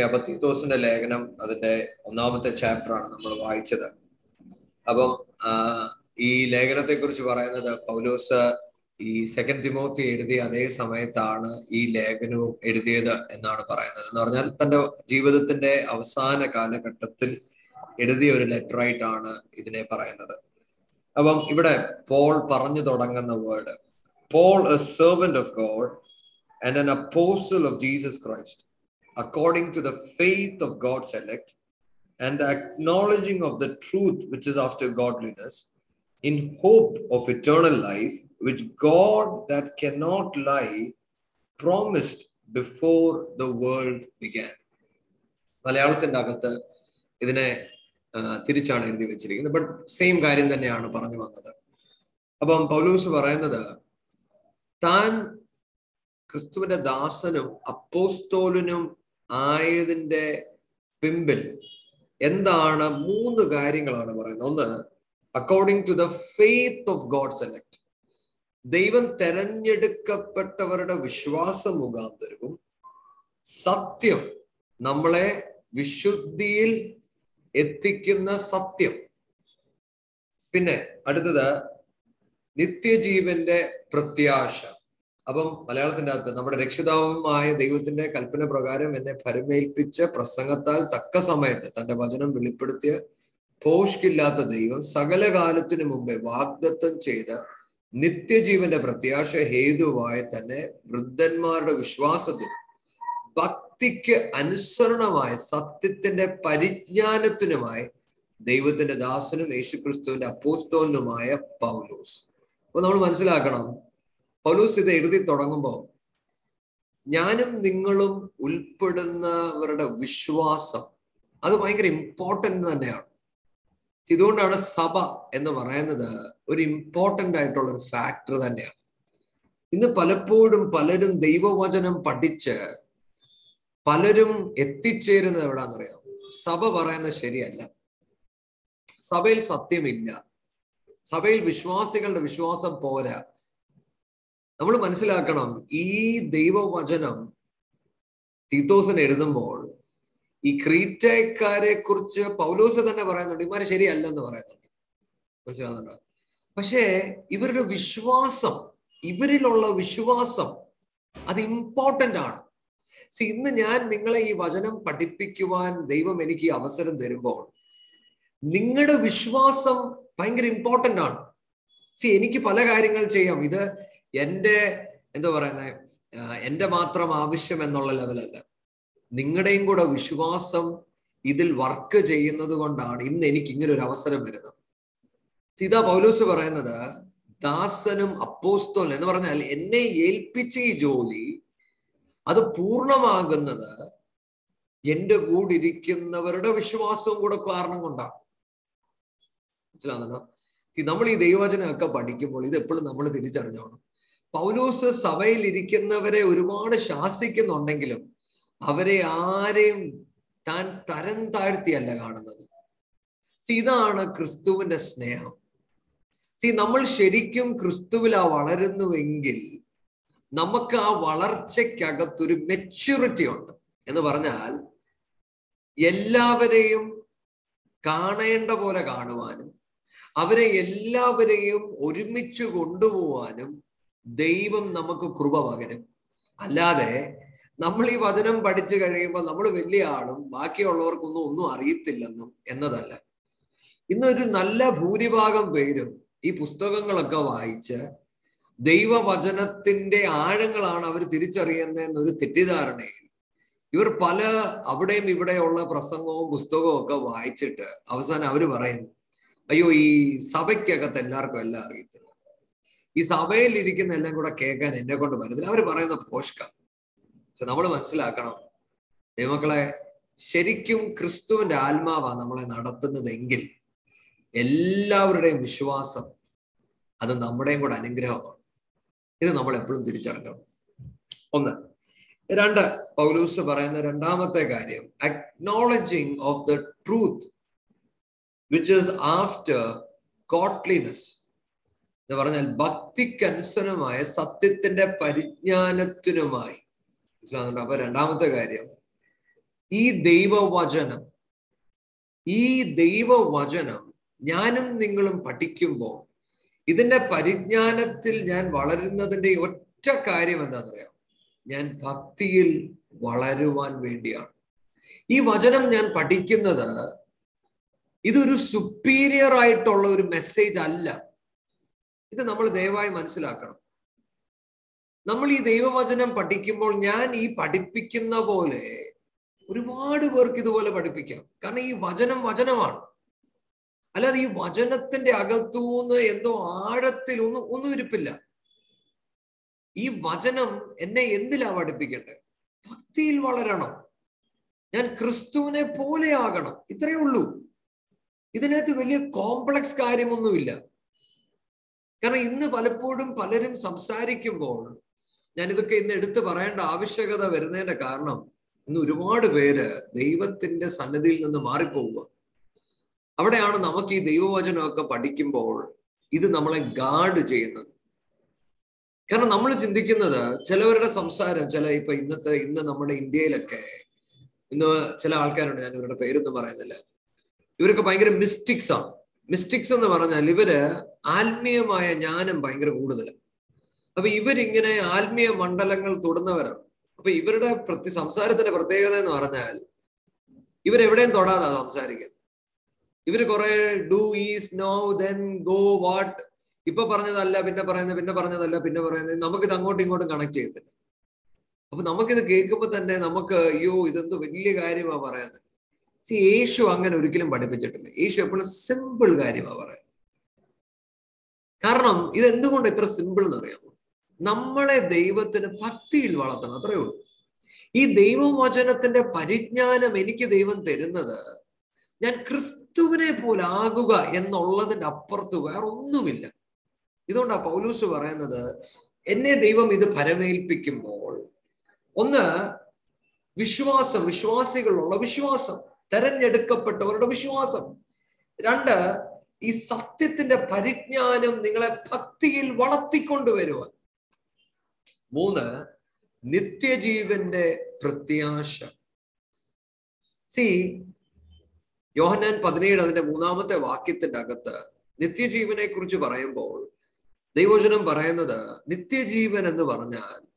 അപ്പൊ തീത്തോസിന്റെ ലേഖനം അതിന്റെ ഒന്നാമത്തെ ചാപ്റ്ററാണ് നമ്മൾ വായിച്ചത്. അപ്പം ഈ ലേഖനത്തെ കുറിച്ച് പറയുന്നത് പൗലോസ് ഈ സെക്കൻഡ് തിമോത്തി എഴുതിയ അതേ സമയത്താണ് ഈ ലേഖനവും എഴുതിയത് എന്നാണ് പറയുന്നത്. എന്ന് പറഞ്ഞാൽ തന്റെ ജീവിതത്തിന്റെ അവസാന കാലഘട്ടത്തിൽ എഴുതിയ ഒരു ലെറ്റർ ആയിട്ടാണ് ഇതിനെ പറയുന്നത്. അപ്പം ഇവിടെ പോൾ പറഞ്ഞു തുടങ്ങുന്ന word Paul a servant of God and an apostle of Jesus Christ. According to the faith of God's elect and the acknowledging of the truth which is after godliness, in hope of eternal life, which God that cannot lie promised before the world began. മലയാളത്തിന്റെ അകത്ത് ഇതിനെ തിരിച്ചാണ് എഴുതി വെച്ചിരിക്കുന്നത് but same കാര്യം തന്നെയാണ് പറഞ്ഞു വന്നത് അപ്പം പൗലൂസ് പറയുന്നത് താൻ ക്രിസ്തുവിന്റെ ദാസനും അപ്പോസ്തോലിനും ആയതിന്റെ പിമ്പിൽ എന്താണ് മൂന്ന് കാര്യങ്ങളാണ് പറയുന്നത്. ഒന്ന് according to the faith of God select ദൈവം തെരഞ്ഞെടുക്കപ്പെട്ടവരുടെ വിശ്വാസം മുഖാന്തരവും സത്യം നമ്മളെ വിശുദ്ധിയിൽ എത്തിക്കുന്ന സത്യം. പിന്നെ അടുത്തത് നിത്യജീവന്റെ പ്രത്യാശ. അപ്പം മലയാളത്തിന്റെ അകത്ത് നമ്മുടെ രക്ഷിതാവുമായ ദൈവത്തിന്റെ കൽപ്പന പ്രകാരം എന്നെ ഭരമേൽപ്പിച്ച പ്രസംഗത്താൽ തക്ക സമയത്ത് തന്റെ വചനം വെളിപ്പെടുത്തിയ പോഷ്കില്ലാത്ത ദൈവം സകല കാലത്തിനു മുമ്പേ വാഗ്ദത്തം ചെയ്ത നിത്യജീവന്റെ പ്രത്യാശ ഹേതുവായി തന്നെ വൃദ്ധന്മാരുടെ വിശ്വാസത്തിനും ഭക്തിക്ക് അനുസരണമായ സത്യത്തിന്റെ പരിജ്ഞാനത്തിനുമായി ദൈവത്തിന്റെ ദാസനും യേശുക്രിസ്തുവിന്റെ അപ്പോസ്തോലിനുമായ പൗലോസ്. അപ്പൊ നമ്മൾ മനസ്സിലാക്കണം പൗലൂസ് ഇത് എഴുതി തുടങ്ങുമ്പോൾ ഞാനും നിങ്ങളും ഉൾപ്പെടുന്നവരുടെ വിശ്വാസം അത് ഭയങ്കര ഇമ്പോർട്ടന്റ് തന്നെയാണ്. ഇതുകൊണ്ടാണ് സഭ എന്ന് പറയുന്നത് ഒരു ഇമ്പോർട്ടന്റ് ആയിട്ടുള്ള ഒരു ഫാക്ടർ തന്നെയാണ്. ഇന്ന് പലപ്പോഴും പലരും ദൈവവചനം പഠിച്ച് പലരും എത്തിച്ചേരുന്നത് എവിടാന്നറിയാം? സഭ പറയുന്നത് ശരിയല്ല. സഭയിൽ സത്യമില്ല. സഭയിൽ വിശ്വാസികളുടെ വിശ്വാസം പോരാ. നമ്മൾ മനസ്സിലാക്കണം ഈ ദൈവവചനം തീത്തോസൻ എഴുതുമ്പോൾ ഈ ക്രീറ്റക്കാരെ കുറിച്ച് പൗലോസ് തന്നെ പറയുന്നുണ്ട് ഇമാരെ ശരിയല്ലെന്ന് പറയുന്നുണ്ട്. മനസ്സിലാകുന്നുണ്ടോ പക്ഷേ ഇവരുടെ വിശ്വാസം ഇവരിലുള്ള വിശ്വാസം അത് ഇമ്പോർട്ടന്റ് ആണ്. ഇന്ന് ഞാൻ നിങ്ങളെ ഈ വചനം പഠിപ്പിക്കുവാൻ ദൈവം എനിക്ക് ഈ അവസരം തരുമ്പോൾ നിങ്ങളുടെ വിശ്വാസം ഭയങ്കര ഇമ്പോർട്ടന്റ് ആണ്. സി എനിക്ക് പല കാര്യങ്ങൾ ചെയ്യാം. ഇത് എന്റെ എന്താ പറയുന്നത് എന്റെ മാത്രം ആവശ്യം എന്നുള്ള ലെവലല്ല. നിങ്ങളുടെയും കൂടെ വിശ്വാസം ഇതിൽ വർക്ക് ചെയ്യുന്നത് കൊണ്ടാണ് ഇന്ന് എനിക്ക് ഇങ്ങനെ ഒരു അവസരം വരുന്നത്. സീതാ പൗലൂസ് പറയുന്നത് ദാസനും അപ്പോസ്തോൽ എന്ന് പറഞ്ഞാൽ എന്നെ ഏൽപ്പിച്ച ഈ ജോലി അത് പൂർണമാകുന്നത് എന്റെ കൂടെ ഇരിക്കുന്നവരുടെ വിശ്വാസവും കൂടെ കാരണം കൊണ്ടാണ്. മനസ്സിലാകുന്നുണ്ടോ നമ്മൾ ഈ ദൈവവചനമൊക്കെ പഠിക്കുമ്പോൾ ഇത് എപ്പോഴും നമ്മൾ തിരിച്ചറിഞ്ഞോണം. പൗലോസ് സഭയിൽ ഇരിക്കുന്നവരെ ഒരുപാട് ശാസിക്കുന്നുണ്ടെങ്കിലും അവരെ ആരെയും താൻ തരം താഴ്ത്തിയല്ല കാണുന്നത്. ഇതാണ് ക്രിസ്തുവിന്റെ സ്നേഹം. സി നമ്മൾ ശരിക്കും ക്രിസ്തുവിലാ വളരുന്നുവെങ്കിൽ നമുക്ക് ആ വളർച്ചയ്ക്കകത്തൊരു മെച്യൂരിറ്റി ഉണ്ട്. എന്ന് പറഞ്ഞാൽ എല്ലാവരെയും കാണേണ്ട പോലെ കാണുവാനും അവരെ എല്ലാവരെയും ഒരുമിച്ച് കൊണ്ടുപോവാനും ദൈവം നമുക്ക് കൃപ പകരും. അല്ലാതെ നമ്മൾ ഈ വചനം പഠിച്ചു കഴിയുമ്പോൾ നമ്മൾ വലിയ ആളും ബാക്കിയുള്ളവർക്കൊന്നും ഒന്നും അറിയത്തില്ലെന്നും എന്നതല്ല. ഇന്നൊരു നല്ല ഭൂരിഭാഗം പേരും ഈ പുസ്തകങ്ങളൊക്കെ വായിച്ച് ദൈവവചനത്തിന്റെ ആഴങ്ങളാണ് അവർ തിരിച്ചറിയുന്നതെന്നൊരു തെറ്റിദ്ധാരണയിൽ ഇവർ പല അവിടെയും ഇവിടെയുള്ള പ്രസംഗവും പുസ്തകവും ഒക്കെ വായിച്ചിട്ട് അവസാനം അവർ പറയുന്നു അയ്യോ ഈ സഭയ്ക്കകത്ത് എല്ലാവർക്കും എല്ലാം അറിയത്തില്ല. ഈ സഭയിൽ ഇരിക്കുന്ന എല്ലാം കൂടെ കേൾക്കാൻ എന്നെ കൊണ്ട് പറ്റത്തില്ല. അവർ പറയുന്ന പോഷ്ക പക്ഷെ നമ്മൾ മനസ്സിലാക്കണം ദൈവമക്കളെ ശരിക്കും ക്രിസ്തുവിന്റെ ആത്മാവാ നമ്മളെ നടത്തുന്നതെങ്കിൽ എല്ലാവരുടെയും വിശ്വാസം അത് നമ്മുടെയും കൂടെ അനുഗ്രഹമാണ്. ഇത് നമ്മൾ എപ്പോഴും തിരിച്ചറിഞ്ഞു ഒന്ന് രണ്ട് പൗലൂസ് പറയുന്ന രണ്ടാമത്തെ കാര്യം acknowledging of the truth which is after godliness എന്ന് പറഞ്ഞാൽ ഭക്തിക്കനുസരമായ സത്യത്തിന്റെ പരിജ്ഞാനത്തിനുമായി. മനസ്സിലാകുന്നുണ്ട് അപ്പൊ രണ്ടാമത്തെ കാര്യം ഈ ദൈവവചനം ഈ ദൈവവചനം ഞാനും നിങ്ങളും പഠിക്കുമ്പോൾ ഇതിന്റെ പരിജ്ഞാനത്തിൽ ഞാൻ വളരുന്നതിന്റെ ഒറ്റ കാര്യം എന്താണെന്നറിയാം? ഞാൻ ഭക്തിയിൽ വളരുവാൻ വേണ്ടിയാണ്. ഈ വചനം ഞാൻ പഠിക്കുന്നത് ഇതൊരു സുപ്പീരിയർ ആയിട്ടുള്ള ഒരു മെസ്സേജ് അല്ല. ഇത് നമ്മൾ ദയവായി മനസ്സിലാക്കണം. നമ്മൾ ഈ ദൈവവചനം പഠിക്കുമ്പോൾ ഞാൻ ഈ പഠിപ്പിക്കുന്ന പോലെ ഒരുപാട് പേർക്ക് ഇതുപോലെ പഠിപ്പിക്കാം. കാരണം ഈ വചനം വചനമാണ്. അല്ലാതെ ഈ വചനത്തിന്റെ അകത്തുനിന്ന് എന്തോ ആഴത്തിൽ ഒന്നും ഒന്നും ഇരിപ്പില്ല. ഈ വചനം എന്നെ എന്തിലാ പഠിപ്പിക്കേണ്ടത്? ഭക്തിയിൽ വളരണം. ഞാൻ ക്രിസ്തുവിനെ പോലെ ആകണം. ഇത്രയേ ഉള്ളൂ. ഇതിനകത്ത് വലിയ കോംപ്ലക്സ് കാര്യമൊന്നുമില്ല. കാരണം ഇന്ന് പലപ്പോഴും പലരും സംസാരിക്കുമ്പോൾ ഞാനിതൊക്കെ ഇന്ന് എടുത്തു പറയേണ്ട ആവശ്യകത വരുന്നതിന്റെ കാരണം ഇന്ന് ഒരുപാട് പേര് ദൈവത്തിന്റെ സന്നിധിയിൽ നിന്ന് മാറിപ്പോവുക. അവിടെയാണ് നമുക്ക് ഈ ദൈവവചനമൊക്കെ പഠിക്കുമ്പോൾ ഇത് നമ്മളെ ഗാർഡ് ചെയ്യുന്നത്. കാരണം നമ്മൾ ചിന്തിക്കുന്നത് ചിലവരുടെ സംസാരം ചില ഇപ്പൊ ഇന്നത്തെ ഇന്ന് നമ്മുടെ ഇന്ത്യയിലൊക്കെ ഇന്ന് ചില ആൾക്കാരുണ്ട് ഞാൻ ഇവരുടെ പേരൊന്നും പറയുന്നില്ല. ഇവരൊക്കെ ഭയങ്കര മിസ്റ്റിക്സ് ആണ്. മിസ്റ്റിക്സ് എന്ന് പറഞ്ഞാൽ ഇവർ ആത്മീയമായ ജ്ഞാനം ഭയങ്കര കൂടുതലാണ് അപ്പൊ ഇവരിങ്ങനെ ആത്മീയ മണ്ഡലങ്ങൾ തൊടുന്നവരാണ്. അപ്പൊ ഇവരുടെ പ്രതി സംസാരത്തിന്റെ പ്രത്യേകത എന്ന് പറഞ്ഞാൽ ഇവരെവിടെയും തൊടാതാ സംസാരിക്കുന്നത് ഇവർ കുറെ do is no then go what ഇപ്പൊ പറഞ്ഞതല്ല പിന്നെ പറയുന്നത് പിന്നെ പറഞ്ഞതല്ല പിന്നെ പറയുന്നത്. നമുക്കിത് അങ്ങോട്ടും ഇങ്ങോട്ടും കണക്ട് ചെയ്യത്തില്ല. അപ്പൊ നമുക്കിത് കേൾക്കുമ്പോൾ തന്നെ നമുക്ക് അയ്യോ ഇതെന്ത് വലിയ കാര്യമാ പറയുന്നത്? സി യേശു അങ്ങനെ ഒരിക്കലും പഠിപ്പിച്ചിട്ടില്ല. യേശു എപ്പോഴും സിമ്പിൾ കാര്യമാണ് പറയുന്നത്. കാരണം ഇത് എന്തുകൊണ്ട് ഇത്ര സിമ്പിൾ എന്ന് അറിയാമോ നമ്മളെ ദൈവത്തിന് ഭക്തിയിൽ വളർത്തണം അത്രയേ ഉള്ളൂ. ഈ ദൈവവചനത്തിന്റെ പരിജ്ഞാനം എനിക്ക് ദൈവം തരുന്നത് ഞാൻ ക്രിസ്തുവിനെ പോലെ ആകുക എന്നുള്ളതിന്റെ അപ്പുറത്ത് വേറെ ഒന്നുമില്ല ഇതുകൊണ്ടാണ് പൗലൂസ് പറയുന്നത് എന്നെ ദൈവം ഇത് പരമേൽപ്പിക്കുമ്പോൾ ഒന്ന് വിശ്വാസം വിശ്വാസികളുള്ള വിശ്വാസം തെരഞ്ഞെടുക്കപ്പെട്ടവരുടെ വിശ്വാസം. രണ്ട് ഈ സത്യത്തിന്റെ പരിജ്ഞാനം നിങ്ങളെ ഭക്തിയിൽ വളർത്തിക്കൊണ്ടുവരുവാൻ. മൂന്ന് നിത്യജീവന്റെ പ്രത്യാശ. സി യോഹനാൻ പതിനേഴ് അതിന്റെ മൂന്നാമത്തെ വാക്യത്തിന്റെ അകത്ത് നിത്യജീവനെ കുറിച്ച് പറയുമ്പോൾ ദൈവവചനം പറയുന്നത് നിത്യജീവൻ എന്ന് പറഞ്ഞാൽ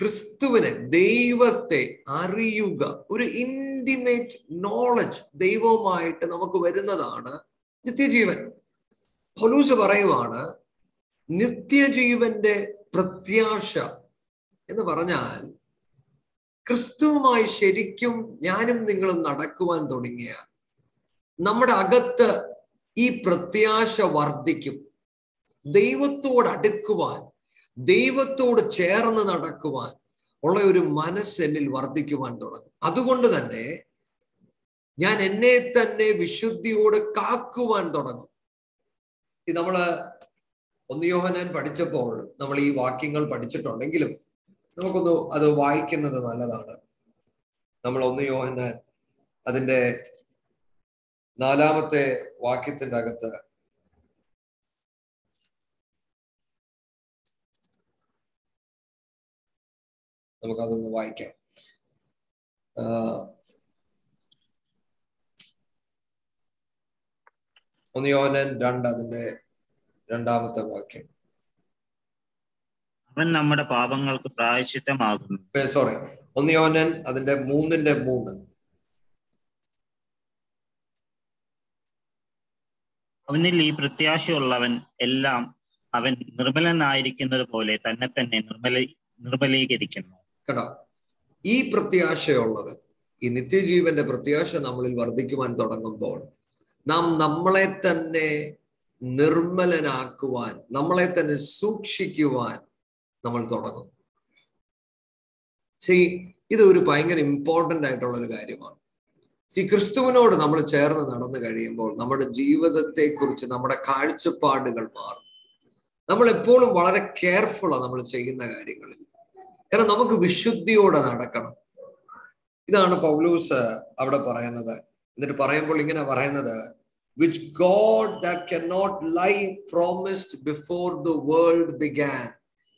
ക്രിസ്തുവിനെ ദൈവത്തെ അറിയുക. ഒരു ഇന്റിമേറ്റ് നോളജ് ദൈവവുമായിട്ട് നമുക്ക് വരുന്നതാണ് നിത്യജീവൻ. പൊലൂസ് പറയുവാണ് നിത്യജീവന്റെ പ്രത്യാശ എന്ന് പറഞ്ഞാൽ ക്രിസ്തുവുമായി ശരിക്കും ഞാനും നിങ്ങളും നടക്കുവാൻ തുടങ്ങിയാൽ നമ്മുടെ അകത്ത് ഈ പ്രത്യാശ വർദ്ധിക്കും. ദൈവത്തോട് അടുക്കുവാൻ ദൈവത്തോട് ചേർന്ന് നടക്കുവാൻ ഉള്ള ഒരു മനസ്സ് എന്നിൽ വർദ്ധിക്കുവാൻ തുടങ്ങും. അതുകൊണ്ട് തന്നെ ഞാൻ എന്നെ തന്നെ വിശുദ്ധിയോട് കാക്കുവാൻ തുടങ്ങും. ഇത് നമ്മൾ ഒന്നിയോഹനാൻ പഠിച്ചപ്പോൾ നമ്മൾ ഈ വാക്യങ്ങൾ പഠിച്ചിട്ടുണ്ടെങ്കിലും നമുക്കൊന്ന് അത് വായിക്കുന്നത് നല്ലതാണ്. നമ്മൾ ഒന്ന് യോഹന്നാൻ അതിന്റെ നാലാമത്തെ വാക്യത്തിന്റെ അകത്ത് നമുക്കതൊന്ന് വായിക്കാം. ഒന്ന് യോനൻ രണ്ട് അതിന്റെ രണ്ടാമത്തെ വാക്യം. അവൻ നമ്മുടെ പാപങ്ങൾക്ക് പ്രായശ്ചിത്തമാകുന്നു. സോറി ഒന്ന് യോനൻ അതിന്റെ മൂന്നിന്റെ മൂന്ന്. അവനിൽ ഈ പ്രത്യാശയുള്ളവൻ എല്ലാം അവൻ നിർമ്മലനായിരിക്കുന്നത് പോലെ തന്നെ തന്നെ നിർമ്മല നിർമ്മലീകരിക്കുന്നു. കേട്ടോ. ഈ പ്രത്യാശയുള്ളവൻ ഈ നിത്യജീവന്റെ പ്രത്യാശ നമ്മളിൽ വർദ്ധിക്കുവാൻ തുടങ്ങുമ്പോൾ നാം നമ്മളെ തന്നെ നിർമ്മലനാക്കുവാൻ നമ്മളെ തന്നെ സൂക്ഷിക്കുവാൻ നമ്മൾ തുടങ്ങും. ശരി ഇത് ഒരു ഭയങ്കര ഇമ്പോർട്ടന്റ് ആയിട്ടുള്ള ഒരു കാര്യമാണ്. സി ക്രിസ്തുവിനോട് നമ്മൾ ചേർന്ന് നടന്നു കഴിയുമ്പോൾ നമ്മുടെ ജീവിതത്തെക്കുറിച്ച് നമ്മുടെ കാഴ്ചപ്പാടുകൾ മാറും. നമ്മൾ എപ്പോഴും വളരെ കെയർഫുള്ളാണ് നമ്മൾ ചെയ്യുന്ന കാര്യങ്ങളിൽ. കാരണം നമുക്ക് വിശുദ്ധിയോടെ നടക്കണം. ഇതാണ് പൗലൂസ് അവിടെ പറയുന്നത്. എന്നിട്ട് പറയുമ്പോൾ ഇങ്ങനെ പറയുന്നത് which God that can not lie promised before the world began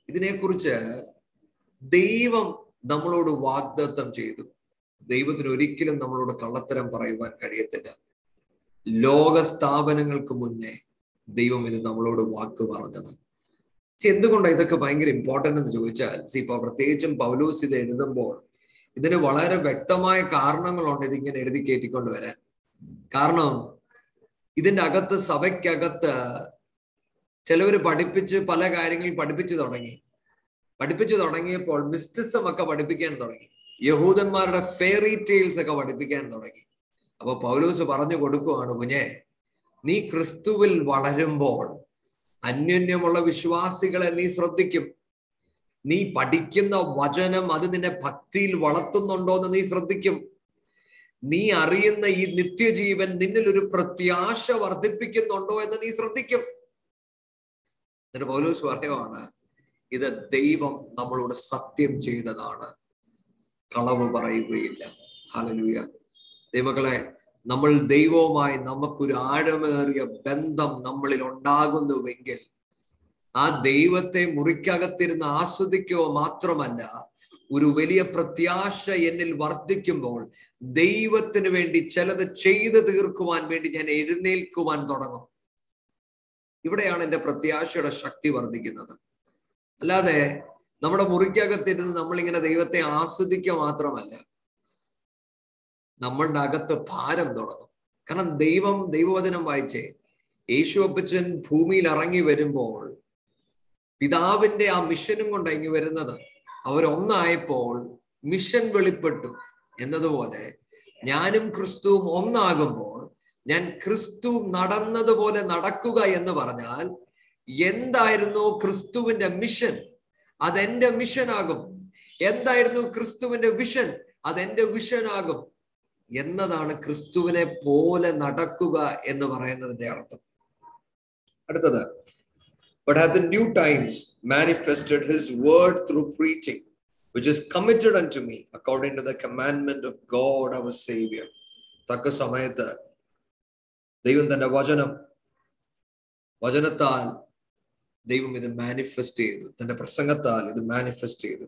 ഇതിനെക്കുറിച്ച് ദൈവം നമ്മളോട് വാഗ്ദത്തം ചെയ്തു. ദൈവത്തിന് ഒരിക്കലും നമ്മളോട് കള്ളത്തരം പറയുവാൻ കഴിയത്തില്ല. ലോക സ്ഥാപനങ്ങൾക്ക് മുന്നേ ദൈവം ഇത് നമ്മളോട് വാക്ക് പറഞ്ഞത് എന്തുകൊണ്ടാണ് ഇതൊക്കെ ഭയങ്കര ഇമ്പോർട്ടന്റ് എന്ന് ചോദിച്ചാൽ സി ഇപ്പൊ പ്രത്യേകിച്ചും പൗലൂസ് ഇത് എഴുതുമ്പോൾ ഇതിന് വളരെ വ്യക്തമായ കാരണങ്ങളുണ്ട് ഇതിങ്ങനെ എഴുതി കയറ്റിക്കൊണ്ട് വരാൻ. കാരണം ഇതിന്റെ അകത്ത് സഭയ്ക്കകത്ത് ചിലവർ പഠിപ്പിച്ച് പല കാര്യങ്ങൾ പഠിപ്പിച്ചു തുടങ്ങി. പഠിപ്പിച്ചു തുടങ്ങിയപ്പോൾ മിസ്റ്റിസം ഒക്കെ പഠിപ്പിക്കാൻ തുടങ്ങി. യഹൂദന്മാരുടെ ഫെയറി ടെയിൽസ് ഒക്കെ പഠിപ്പിക്കാൻ തുടങ്ങി. അപ്പൊ പൗലൂസ് പറഞ്ഞു കൊടുക്കുവാണ് കുഞ്ഞെ നീ ക്രിസ്തുവിൽ വളരുമ്പോൾ അന്യോന്യമുള്ള വിശ്വാസികളെ നീ ശ്രദ്ധിക്കും. നീ പഠിക്കുന്ന വചനം അത് നിന്നെ ഭക്തിയിൽ വളർത്തുന്നുണ്ടോ എന്ന് നീ ശ്രദ്ധിക്കും. നീ അറിയുന്ന ഈ നിത്യജീവൻ നിന്നിൽ ഒരു പ്രത്യാശ വർദ്ധിപ്പിക്കുന്നുണ്ടോ എന്ന് നീ ശ്രദ്ധിക്കും. എന്നിട്ട് പൗലൂസ് പറയുവാണ് ഇത് ദൈവം നമ്മളോട് സത്യം ചെയ്തതാണ്. കളവ് പറയുകയില്ല. ഹലലൂയ ദൈവങ്ങളെ നമ്മൾ ദൈവവുമായി നമുക്കൊരു ആഴമേറിയ ബന്ധം നമ്മളിൽ ഉണ്ടാകുന്നുവെങ്കിൽ ആ ദൈവത്തെ മുറിക്കകത്തിരുന്ന് ആസ്വദിക്കുക മാത്രമല്ല ഒരു വലിയ പ്രത്യാശ എന്നിൽ വർദ്ധിക്കുമ്പോൾ ദൈവത്തിന് വേണ്ടി ചിലത് ചെയ്തു തീർക്കുവാൻ വേണ്ടി ഞാൻ എഴുന്നേൽക്കുവാൻ തുടങ്ങും. ഇവിടെയാണ് എന്റെ പ്രത്യാശയുടെ ശക്തി വർദ്ധിക്കുന്നത്. അല്ലാതെ നമ്മുടെ മുറിക്കകത്തിരുന്ന് നമ്മളിങ്ങനെ ദൈവത്തെ ആസ്വദിക്കുക മാത്രമല്ല നമ്മളുടെ അകത്ത് ഭാരം തുടങ്ങും. കാരണം ദൈവം ദൈവവചനം വായിച്ചേ യേശു അപ്പച്ചൻ ഭൂമിയിൽ ഇറങ്ങി വരുമ്പോൾ പിതാവിന്റെ ആ മിഷനും കൊണ്ട് ഇങ്ങി വരുന്നത്. അവരൊന്നായപ്പോൾ മിഷൻ വെളിപ്പെട്ടു. എന്നതുപോലെ ഞാനും ക്രിസ്തുവും ഒന്നാകുമ്പോൾ ഞാൻ ക്രിസ്തു നടന്നതുപോലെ നടക്കുക എന്ന് പറഞ്ഞാൽ എന്തായിരുന്നു ക്രിസ്തുവിന്റെ മിഷൻ? അതെന്റെ മിഷനാകും. എന്തായിരുന്നു ക്രിസ്തുവിന്റെ വിഷൻ? അതെന്റെ വിഷനാകും. എന്നതാണ് ക്രിസ്തുവിനെ പോലെ നടക്കുക എന്ന് പറയുന്നതിന്റെ അർത്ഥം. അടുത്തത് but hath in due times manifested his word through preaching, which is committed unto me according to the commandment of God our Savior. തക്ക സമയത്ത് ദൈവം തന്റെ വചനം വചനത്താൽ ദൈവം ഇത് മാനിഫെസ്റ്റ് ചെയ്തു. തന്റെ പ്രസംഗത്താൽ ഇത് മാനിഫെസ്റ്റ് ചെയ്തു.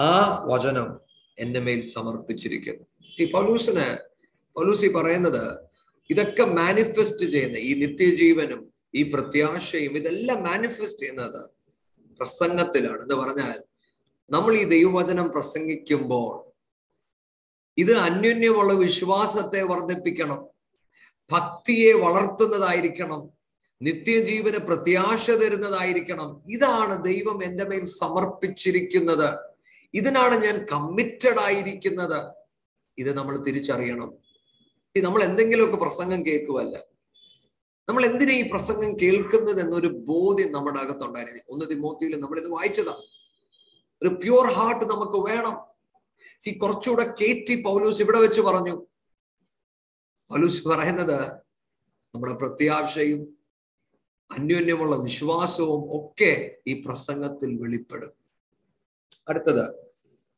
ആ വചനം എന്റെ മേൽ സമർപ്പിച്ചിരിക്കുന്നു. സി പൗലൂസിന് പൗലൂസി പറയുന്നത് ഇതൊക്കെ മാനിഫെസ്റ്റ് ചെയ്യുന്ന ഈ നിത്യജീവനും ഈ പ്രത്യാശയും ഇതെല്ലാം മാനിഫെസ്റ്റ് ചെയ്യുന്നത് പ്രസംഗത്തിലാണ്. എന്ന് പറഞ്ഞാൽ നമ്മൾ ഈ ദൈവവചനം പ്രസംഗിക്കുമ്പോൾ ഇത് അന്യോന്യമുള്ള വിശ്വാസത്തെ വർദ്ധിപ്പിക്കണം ഭക്തിയെ വളർത്തുന്നതായിരിക്കണം നിത്യജീവന് പ്രത്യാശ തരുന്നതായിരിക്കണം. ഇതാണ് ദൈവം എന്റെ മേൽ സമർപ്പിച്ചിരിക്കുന്നത്. ഇതിനാണ് ഞാൻ കമ്മിറ്റഡ് ആയിരിക്കുന്നത്. ഇത് നമ്മൾ തിരിച്ചറിയണം. നമ്മൾ എന്തെങ്കിലുമൊക്കെ പ്രസംഗം കേൾക്കുമല്ല നമ്മൾ എന്തിനാ ഈ പ്രസംഗം കേൾക്കുന്നത് എന്നൊരു ബോധ്യം നമ്മുടെ അകത്തുണ്ടായിരുന്നു. ഒന്ന് തിമോത്തിയിൽ നമ്മൾ ഇത് വായിച്ചതാ. ഒരു പ്യൂർ ഹാർട്ട് നമുക്ക് വേണം. സി കുറച്ചുകൂടെ കേറ്റി പൗലൂസ് ഇവിടെ വെച്ച് പറഞ്ഞു. പൗലൂസ് പറയുന്നത് നമ്മുടെ പ്രത്യാശയും അന്യോന്യമുള്ള വിശ്വാസവും ഒക്കെ ഈ പ്രസംഗത്തിൽ വെളിപ്പെടും. അടുത്തത്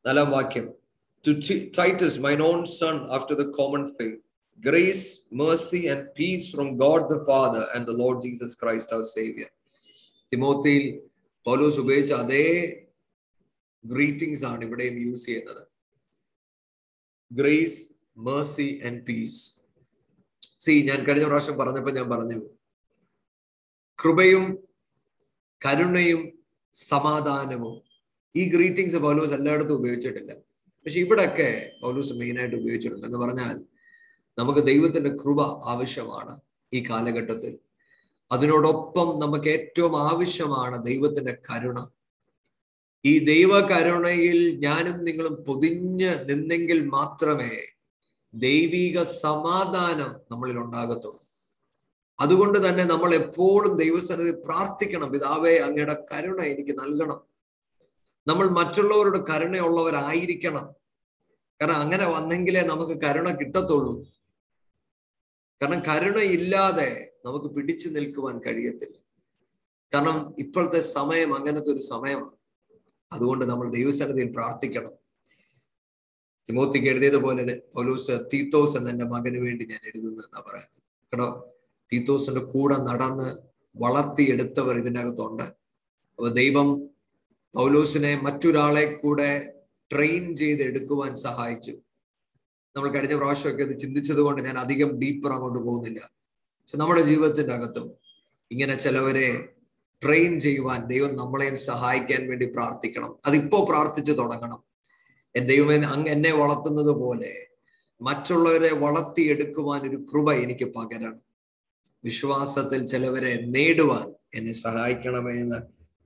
നാലാം വാക്യം. To Titus mine own son after the common faith grace, mercy, and peace from God the Father and the Lord Jesus Christ our Savior. തിമോത്തിയിൽ പൗലോസ് ഉപയോഗിച്ച അതേ ഗ്രീറ്റിംഗ്സ് ആണ് ഇവിടെയും യൂസ് ചെയ്യുന്നത്. ഗ്രേസ് മേഴ്സി ആൻഡ് പീസ് സി ഞാൻ കഴിഞ്ഞ പ്രാവശ്യം പറഞ്ഞപ്പോൾ ഞാൻ പറഞ്ഞു കൃപയും കരുണയും സമാധാനവും. ഈ ഗ്രീറ്റിംഗ്സ് പൗലോസ് എല്ലായിടത്തും ഉപയോഗിച്ചിട്ടില്ല. പക്ഷെ ഇവിടെയൊക്കെ പൗലോസ് മെയിനായിട്ട് ഉപയോഗിച്ചിട്ടുണ്ട്. എന്ന് പറഞ്ഞാൽ നമുക്ക് ദൈവത്തിന്റെ കൃപ ആവശ്യമാണ് ഈ കാലഘട്ടത്തിൽ. അതിനോടൊപ്പം നമുക്ക് ഏറ്റവും ആവശ്യമാണ് ദൈവത്തിന്റെ കരുണ. ഈ ദൈവ കരുണയിൽ ഞാനും നിങ്ങളും പൊതിഞ്ഞ് നിന്നെങ്കിൽ മാത്രമേ ദൈവിക സമാധാനം നമ്മളിൽ ഉണ്ടാകത്തുള്ളൂ. അതുകൊണ്ട് തന്നെ നമ്മൾ എപ്പോഴും ദൈവസന്നിധി പ്രാർത്ഥിക്കണം. പിതാവേ അങ്ങയുടെ കരുണ എനിക്ക് നൽകണം. നമ്മൾ മറ്റുള്ളവരോട് കരുണയുള്ളവരായിരിക്കണം. കാരണം അങ്ങനെ വന്നെങ്കിലേ നമുക്ക് കരുണ കിട്ടത്തുള്ളൂ. കാരണം കരുണയില്ലാതെ നമുക്ക് പിടിച്ചു നിൽക്കുവാൻ കഴിയത്തില്ല. കാരണം ഇപ്പോഴത്തെ സമയം അങ്ങനത്തെ ഒരു സമയമാണ്. അതുകൊണ്ട് നമ്മൾ ദൈവസന്നിധിയിൽ പ്രാർത്ഥിക്കണം. തിമോത്തിക്ക് എഴുതിയതുപോലെ പൗലൂസ് തീത്തോസ് എന്ന എന്റെ മകന് വേണ്ടി ഞാൻ എഴുതുന്നു എന്നാ പറയുന്നത്. കേട്ടോ? തീത്തോസിന്റെ കൂടെ നടന്ന് വളർത്തിയെടുത്തവർ ഇതിനകത്തുണ്ട്. അപ്പൊ ദൈവം പൗലൂസിനെ മറ്റൊരാളെ കൂടെ ട്രെയിൻ ചെയ്ത് എടുക്കുവാൻ സഹായിച്ചു. നമ്മൾ കഴിഞ്ഞ പ്രാവശ്യമൊക്കെ ഇത് ചിന്തിച്ചത് കൊണ്ട് ഞാൻ അധികം ഡീപ്പർ അങ്ങോട്ട് പോകുന്നില്ല. പക്ഷെ നമ്മുടെ ജീവിതത്തിന്റെ അകത്തും ഇങ്ങനെ ചിലവരെ ട്രെയിൻ ചെയ്യുവാൻ ദൈവം നമ്മളെയും സഹായിക്കാൻ വേണ്ടി പ്രാർത്ഥിക്കണം. അതിപ്പോ പ്രാർത്ഥിച്ചു തുടങ്ങണം. എൻ ദൈവമേ എന്നെ വളർത്തുന്നത് പോലെ മറ്റുള്ളവരെ വളർത്തിയെടുക്കുവാൻ ഒരു കൃപ എനിക്ക് പകരണം. വിശ്വാസത്തിൽ ചിലവരെ നേടുവാൻ എന്നെ സഹായിക്കണമേ എന്ന്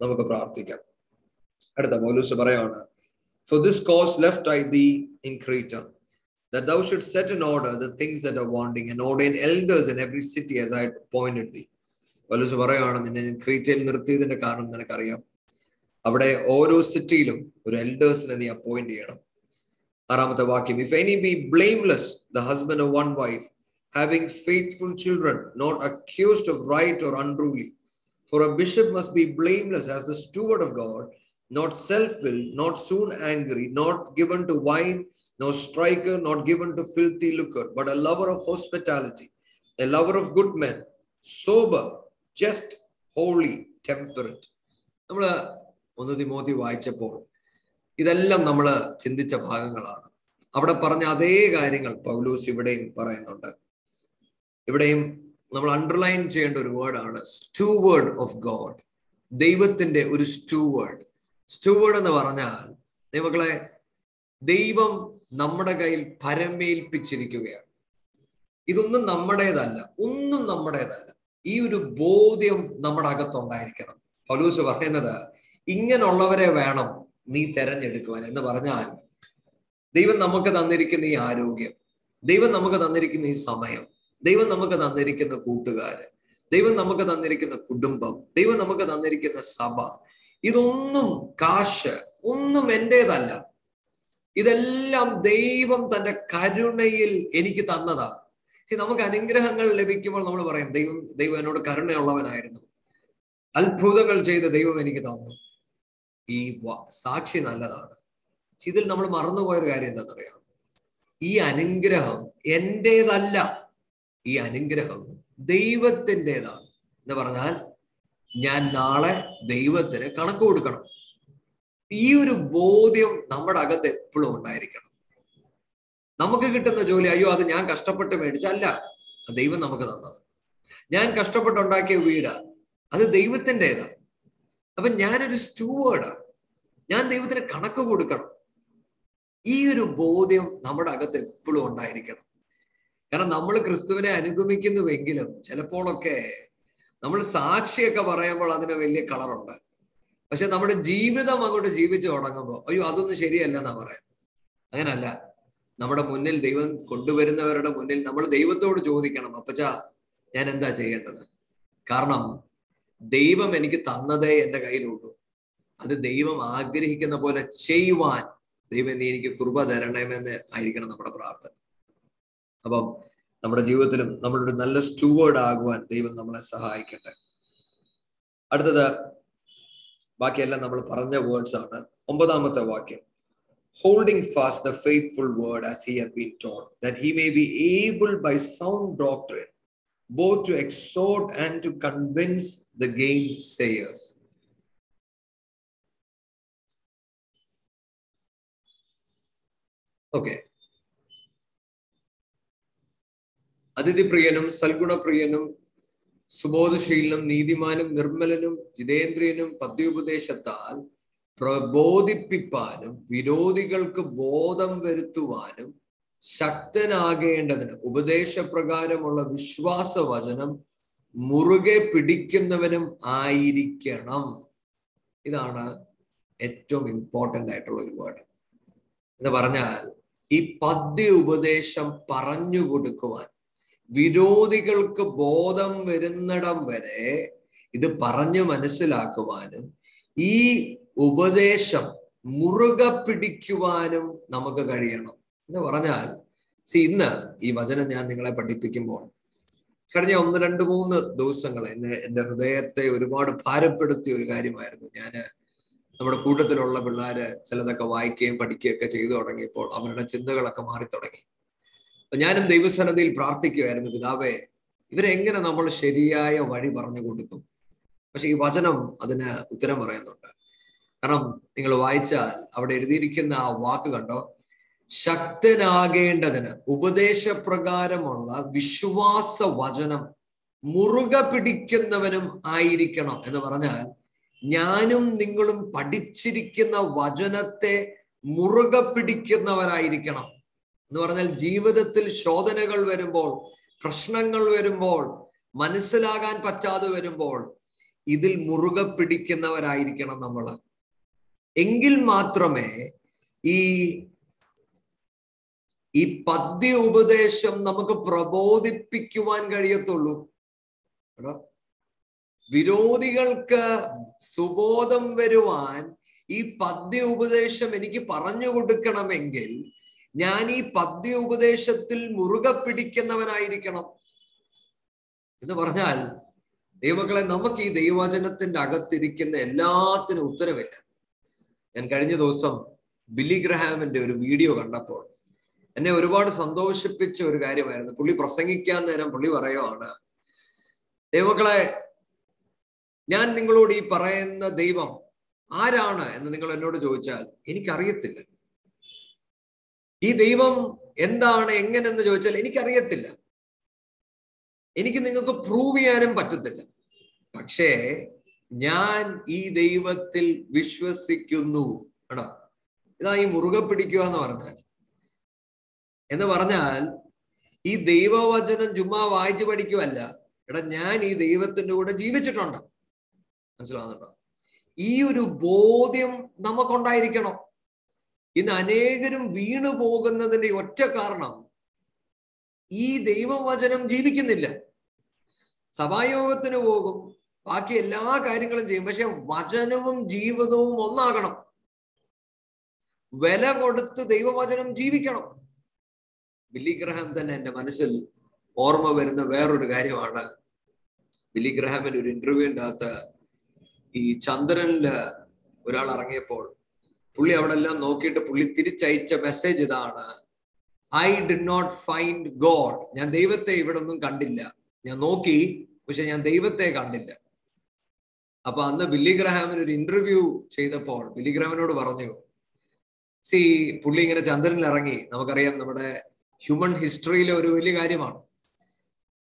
നമുക്ക് പ്രാർത്ഥിക്കാം. അടുത്ത പോലീസ് പറയാണ് for this cause left I thee in Crete, that thou should set in order the things that are wanting and ordain elders in had appointed thee. Paulose പറയുകയാണ് നിന്നെ ഞാൻ ക്രീറ്റയിൽ നിർത്തിയതിന്റെ കാരണം നിനക്കറിയാം അവിടെ ഓരോ സിറ്റിയിലും ഒരു എൽഡേഴ്സിനെ നീ അപ്പോയിന്റ് ചെയ്യണം ആറാമത്തെ വാക്യം if any be blameless the husband of one wife having faithful children not accused of riot or unruly for a bishop must be blameless as the steward of God not self-willed, not soon angry, not given to wine, no striker, not given to filthy lucre, but a lover of hospitality, a lover of good men, sober, just, holy, temperate. നമ്മൾ ഒന്ന് Timothy വായിച്ചപ്പോൾ ഇതെല്ലാം നമ്മൾ ചിന്തിച്ച ഭാഗങ്ങളാണ് അവിടെ പറഞ്ഞ അതേ കാര്യങ്ങൾ പൗലൂസ് ഇവിടെയും പറയുന്നുണ്ട് ഇവിടെയും നമ്മൾ അണ്ടർലൈൻ ചെയ്യേണ്ട ഒരു വേർഡാണ് സ്റ്റൂവേർഡ് ഓഫ് ഗോഡ് ദൈവത്തിന്റെ ഒരു സ്റ്റൂവേർഡ് സ്റ്റൂവേർഡ് എന്ന് പറഞ്ഞാൽ ദൈവങ്ങളെ ദൈവം നമ്മുടെ കയ്യിൽ പരമേൽപ്പിച്ചിരിക്കുകയാണ്. ഇതൊന്നും നമ്മുടേതല്ല ഒന്നും നമ്മുടേതല്ല. ഈ ഒരു ബോധ്യം നമ്മുടെ അകത്തുണ്ടായിരിക്കണം. പലൂസ് പറയുന്നത് ഇങ്ങനെയുള്ളവരെ വേണം നീ തെരഞ്ഞെടുക്കുവാൻ എന്ന് പറഞ്ഞാൽ ദൈവം നമുക്ക് തന്നിരിക്കുന്ന ഈ ആരോഗ്യം ദൈവം നമുക്ക് തന്നിരിക്കുന്ന ഈ സമയം ദൈവം നമുക്ക് തന്നിരിക്കുന്ന കൂട്ടുകാര് ദൈവം നമുക്ക് തന്നിരിക്കുന്ന കുടുംബം ദൈവം നമുക്ക് തന്നിരിക്കുന്ന സഭ ഇതൊന്നും കാശ് ഒന്നും എന്റെതല്ല ഇതെല്ലാം ദൈവം തന്റെ കരുണയിൽ എനിക്ക് തന്നതാ. നമുക്ക് അനുഗ്രഹങ്ങൾ ലഭിക്കുമ്പോൾ നമ്മൾ പറയും ദൈവം ദൈവം എന്നോട് കരുണയുള്ളവനായിരുന്നു. അത്ഭുതങ്ങൾ ചെയ്ത് ദൈവം എനിക്ക് തന്നു. ഈ സാക്ഷി നല്ലതാണ്. ഇതിൽ നമ്മൾ മറന്നുപോയൊരു കാര്യം എന്താണെന്നറിയാം ഈ അനുഗ്രഹം എന്റേതല്ല ഈ അനുഗ്രഹം ദൈവത്തിന്റെതാണ് എന്ന് പറഞ്ഞാൽ ഞാൻ നാളെ ദൈവത്തിന് കണക്ക് കൊടുക്കണം. ഈ ഒരു ബോധ്യം നമ്മുടെ അകത്ത് എപ്പോഴും ഉണ്ടായിരിക്കണം. നമുക്ക് കിട്ടുന്ന ജോലി അയ്യോ അത് ഞാൻ കഷ്ടപ്പെട്ട് മേടിച്ചല്ല. ദൈവം നമുക്ക് തന്നത്. ഞാൻ കഷ്ടപ്പെട്ടുണ്ടാക്കിയ വീട്. അത് ദൈവത്തിന്റെതാ. അപ്പൊ ഞാനൊരു സ്റ്റൂവേർഡാ. ഞാൻ ദൈവത്തിന് കണക്ക് കൊടുക്കണം. ഈ ഒരു ബോധ്യം നമ്മുടെ അകത്ത് എപ്പോഴും ഉണ്ടായിരിക്കണം. കാരണം നമ്മൾ ക്രിസ്തുവിനെ അനുഗമിക്കുന്നുവെങ്കിലും ചിലപ്പോഴൊക്കെ നമ്മൾ സാക്ഷിയൊക്കെ പറയുമ്പോൾ അതിന് വലിയ കളറുണ്ട് പക്ഷെ നമ്മുടെ ജീവിതം അങ്ങോട്ട് ജീവിച്ചു തുടങ്ങുമ്പോൾ അയ്യോ അതൊന്നും ശരിയല്ല എന്നാ പറയാം അങ്ങനല്ല. നമ്മുടെ മുന്നിൽ ദൈവം കൊണ്ടുവരുന്നവരുടെ മുന്നിൽ നമ്മൾ ദൈവത്തോട് ചോദിക്കണം അപ്പച്ചാ ഞാൻ എന്താ ചെയ്യേണ്ടത്? കാരണം ദൈവം എനിക്ക് തന്നതേ എന്റെ കയ്യിലുള്ളൂ. അത് ദൈവം ആഗ്രഹിക്കുന്ന പോലെ ചെയ്യുവാൻ ദൈവം നീ എനിക്ക് കൃപ തരണമെന്ന് ആയിരിക്കണം നമ്മുടെ പ്രാർത്ഥന. അപ്പം നമ്മുടെ ജീവിതത്തിലും നമ്മളൊരു നല്ല സ്റ്റൂവേർഡ് ആകുവാൻ ദൈവം നമ്മളെ സഹായിക്കട്ടെ. അടുത്തത് ബാക്കിയെല്ലാം നമ്മൾ പറഞ്ഞ വേർഡ്സ് ആണ്. ഒമ്പതാമത്തെ വാക്യം. Holding fast the faith word as he have been taught that he may be able by sound doctrine both to exhort and to convince the gainsayers okay അതിഥിപ്രിയനും സൽഗുണപ്രിയനും സുബോധശീലനും നീതിമാനും നിർമ്മലനും ജിതേന്ദ്രിയനും പദ്യോപദേശത്താൽ പ്രബോധിപ്പിപ്പാനും വിരോധികൾക്ക് ബോധം വരുത്തുവാനും ശക്തനാകേണ്ടതിന് ഉപദേശപ്രകാരമുള്ള വിശ്വാസവചനം മുറുകെ പിടിക്കുന്നവനും ആയിരിക്കണം. ഇതാണ് ഏറ്റവും ഇമ്പോർട്ടന്റ് ആയിട്ടുള്ള ഒരു വേർഡ് എന്ന് പറഞ്ഞാൽ ഈ പദ്യ ഉപദേശം പറഞ്ഞു കൊടുക്കുവാൻ വിരോധികൾക്ക് ബോധം വരുന്നിടം വരെ ഇത് പറഞ്ഞു മനസ്സിലാക്കുവാനും ഈ ഉപദേശം മുറുകെ പിടിക്കുവാനും നമുക്ക് കഴിയണം. എന്ന് പറഞ്ഞാൽ സി ഇന്ന് ഈ വചനം ഞാൻ നിങ്ങളെ പഠിപ്പിക്കുമ്പോൾ കഴിഞ്ഞ ഒന്ന് രണ്ട് മൂന്ന് ദിവസങ്ങൾ എന്നെ എന്റെ ഹൃദയത്തെ ഒരുപാട് ഭാരപ്പെടുത്തിയ ഒരു കാര്യമായിരുന്നു. ഞാൻ നമ്മുടെ കൂട്ടത്തിലുള്ള പിള്ളേര് ചിലതൊക്കെ വായിക്കുകയും പഠിക്കുകയൊക്കെ ചെയ്തു തുടങ്ങിയപ്പോൾ അവരുടെ ചിന്തകളൊക്കെ മാറി തുടങ്ങി ഞാനും ദൈവസന്നതിയിൽ പ്രാർത്ഥിക്കുമായിരുന്നു പിതാവേ ഇവരെങ്ങനെ നമ്മൾ ശരിയായ വഴി പറഞ്ഞു കൊടുക്കും? പക്ഷെ ഈ വചനം അതിന് ഉത്തരം പറയുന്നുണ്ട്. കാരണം നിങ്ങൾ വായിച്ചാൽ അവിടെ എഴുതിയിരിക്കുന്ന ആ വാക്ക് കണ്ടോ? ശക്തനാകേണ്ടതിന് ഉപദേശപ്രകാരമുള്ള വിശ്വാസ വചനം മുറുകെ പിടിക്കുന്നവനും ആയിരിക്കണം. എന്ന് പറഞ്ഞാൽ ഞാനും നിങ്ങളും പഠിച്ചിരിക്കുന്ന വചനത്തെ മുറുകെ പിടിക്കുന്നവരായിരിക്കണം. എന്ന് പറഞ്ഞാൽ ജീവിതത്തിൽ ശോധനകൾ വരുമ്പോൾ പ്രശ്നങ്ങൾ വരുമ്പോൾ മനസ്സിലാകാൻ പറ്റാതെ വരുമ്പോൾ ഇതിൽ മുറുകെ പിടിക്കുന്നവരായിരിക്കണം നമ്മൾ. എങ്കിൽ മാത്രമേ ഈ ഈ പദ്യ ഉപദേശം നമുക്ക് പ്രബോധിപ്പിക്കുവാൻ കഴിയത്തുള്ളൂ. വിരോധികൾക്ക് സുബോധം വരുവാൻ ഈ പദ്യ ഉപദേശം എനിക്ക് പറഞ്ഞു കൊടുക്കണമെങ്കിൽ ഞാൻ ഈ പദ്യ ഉപദേശത്തിൽ മുറുകെ പിടിക്കുന്നവനായിരിക്കണം. എന്ന് പറഞ്ഞാൽ ദൈവങ്ങളെ നമുക്ക് ഈ ദൈവവചനത്തിന്റെ അകത്തിരിക്കുന്ന എല്ലാത്തിനും ഉത്തരവില്ല ഞാൻ കഴിഞ്ഞ ദിവസം ബില്ലി ഗ്രഹാമിന്റെ ഒരു വീഡിയോ കണ്ടപ്പോൾ എന്നെ ഒരുപാട് സന്തോഷിപ്പിച്ച ഒരു കാര്യമായിരുന്നു. പുള്ളി പ്രസംഗിക്കാൻ നേരം പുള്ളി പറയുവാണ് ദൈവങ്ങളെ ഞാൻ നിങ്ങളോട് ഈ പറയുന്ന ദൈവം ആരാണ്? എന്ന് നിങ്ങൾ എന്നോട് ചോദിച്ചാൽ എനിക്കറിയത്തില്ല. ഈ ദൈവം എന്താണ് എങ്ങനെന്ന് ചോദിച്ചാൽ എനിക്കറിയത്തില്ല. എനിക്ക് നിങ്ങൾക്ക് പ്രൂവ് ചെയ്യാനും പറ്റത്തില്ല. പക്ഷേ ഞാൻ ഈ ദൈവത്തിൽ വിശ്വസിക്കുന്നു എടാ. ഇതാ ഈ മുറുകെ പിടിക്കുക എന്ന് പറഞ്ഞാൽ. എന്ന് പറഞ്ഞാൽ ഈ ദൈവവചനം ചുമ്മാ വായിച്ചു പഠിക്കുമല്ല എടാ ഞാൻ ഈ ദൈവത്തിന്റെ കൂടെ ജീവിച്ചിട്ടുണ്ട്. മനസ്സിലാവുന്നുണ്ടോ? ഈ ഒരു ബോധ്യം നമുക്കുണ്ടായിരിക്കണം. ഇന്ന് അനേകരും വീണു പോകുന്നതിന്റെ ഒറ്റ കാരണം ഈ ദൈവവചനം ജീവിക്കുന്നില്ല. സഭായോഗത്തിന് പോകും ബാക്കി എല്ലാ കാര്യങ്ങളും ചെയ്യും. പക്ഷെ വചനവും ജീവിതവും ഒന്നാകണം. വില കൊടുത്ത് ദൈവവചനം ജീവിക്കണം. ബില്ലി ഗ്രഹാം തന്നെ എന്റെ മനസ്സിൽ ഓർമ്മ വരുന്ന വേറൊരു കാര്യമാണ്. ബില്ലി ഗ്രഹാമിന്റെ ഒരു ഇന്റർവ്യൂ അകത്ത് ഈ ചന്ദ്രനിൽ ഒരാൾ ഇറങ്ങിയപ്പോൾ പുള്ളി അവിടെ എല്ലാം നോക്കിയിട്ട് പുള്ളി തിരിച്ചയച്ച മെസ്സേജ് ഇതാണ്. I did not find God ഞാൻ ദൈവത്തെ ഇവിടെ ഒന്നും കണ്ടില്ല. ഞാൻ നോക്കി പക്ഷെ ഞാൻ ദൈവത്തെ കണ്ടില്ല. അപ്പൊ അന്ന് ബില്ലി ഗ്രഹാമിന് ഒരു ഇന്റർവ്യൂ ചെയ്തപ്പോൾ ബില്ലി ഗ്രഹാമിനോട് പറഞ്ഞു സി പുള്ളി ഇങ്ങനെ ചന്ദ്രനിൽ ഇറങ്ങി. നമുക്കറിയാം നമ്മുടെ ഹ്യൂമൻ ഹിസ്റ്ററിയിലെ ഒരു വലിയ കാര്യമാണ്.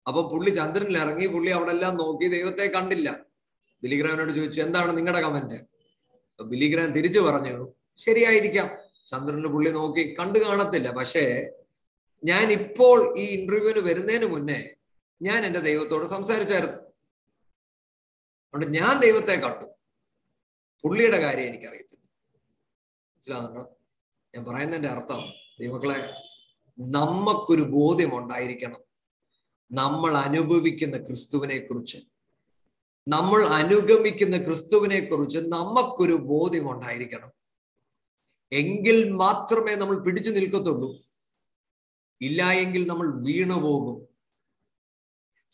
അപ്പൊ പുള്ളി ചന്ദ്രനിൽ ഇറങ്ങി പുള്ളി അവിടെ എല്ലാം നോക്കി ദൈവത്തെ കണ്ടില്ല. ബിലിഗ്രാമിനോട് ചോദിച്ചു എന്താണ് നിങ്ങളുടെ കമന്റ് ബിലിഗ്രാം തിരിച്ചു പറഞ്ഞു ശരിയായിരിക്കാം. ചന്ദ്രന് പുള്ളി നോക്കി കണ്ടു കാണത്തില്ല. പക്ഷേ ഞാൻ ഇപ്പോൾ ഈ ഇന്റർവ്യൂവിന് വരുന്നതിന് മുന്നേ ഞാൻ എന്റെ ദൈവത്തോട് സംസാരിച്ചായിരുന്നു. അതുകൊണ്ട് ഞാൻ ദൈവത്തെ കണ്ടു. പുള്ളിയുടെ കാര്യം എനിക്കറിയത്തില്ല. മനസ്സിലാകുന്നുണ്ടോ ഞാൻ പറയുന്നതിന്റെ അർത്ഥം ദൈവക്കളെ നമുക്കൊരു ബോധ്യം ഉണ്ടായിരിക്കണം നമ്മൾ അനുഭവിക്കുന്ന ക്രിസ്തുവിനെ കുറിച്ച് നമ്മൾ അനുഗമിക്കുന്ന ക്രിസ്തുവിനെ കുറിച്ച് നമുക്കൊരു ബോധ്യം ഉണ്ടായിരിക്കണം എങ്കിൽ മാത്രമേ നമ്മൾ പിടിച്ചു നിൽക്കത്തുള്ളൂ. ഇല്ല എങ്കിൽ നമ്മൾ വീണു പോകും.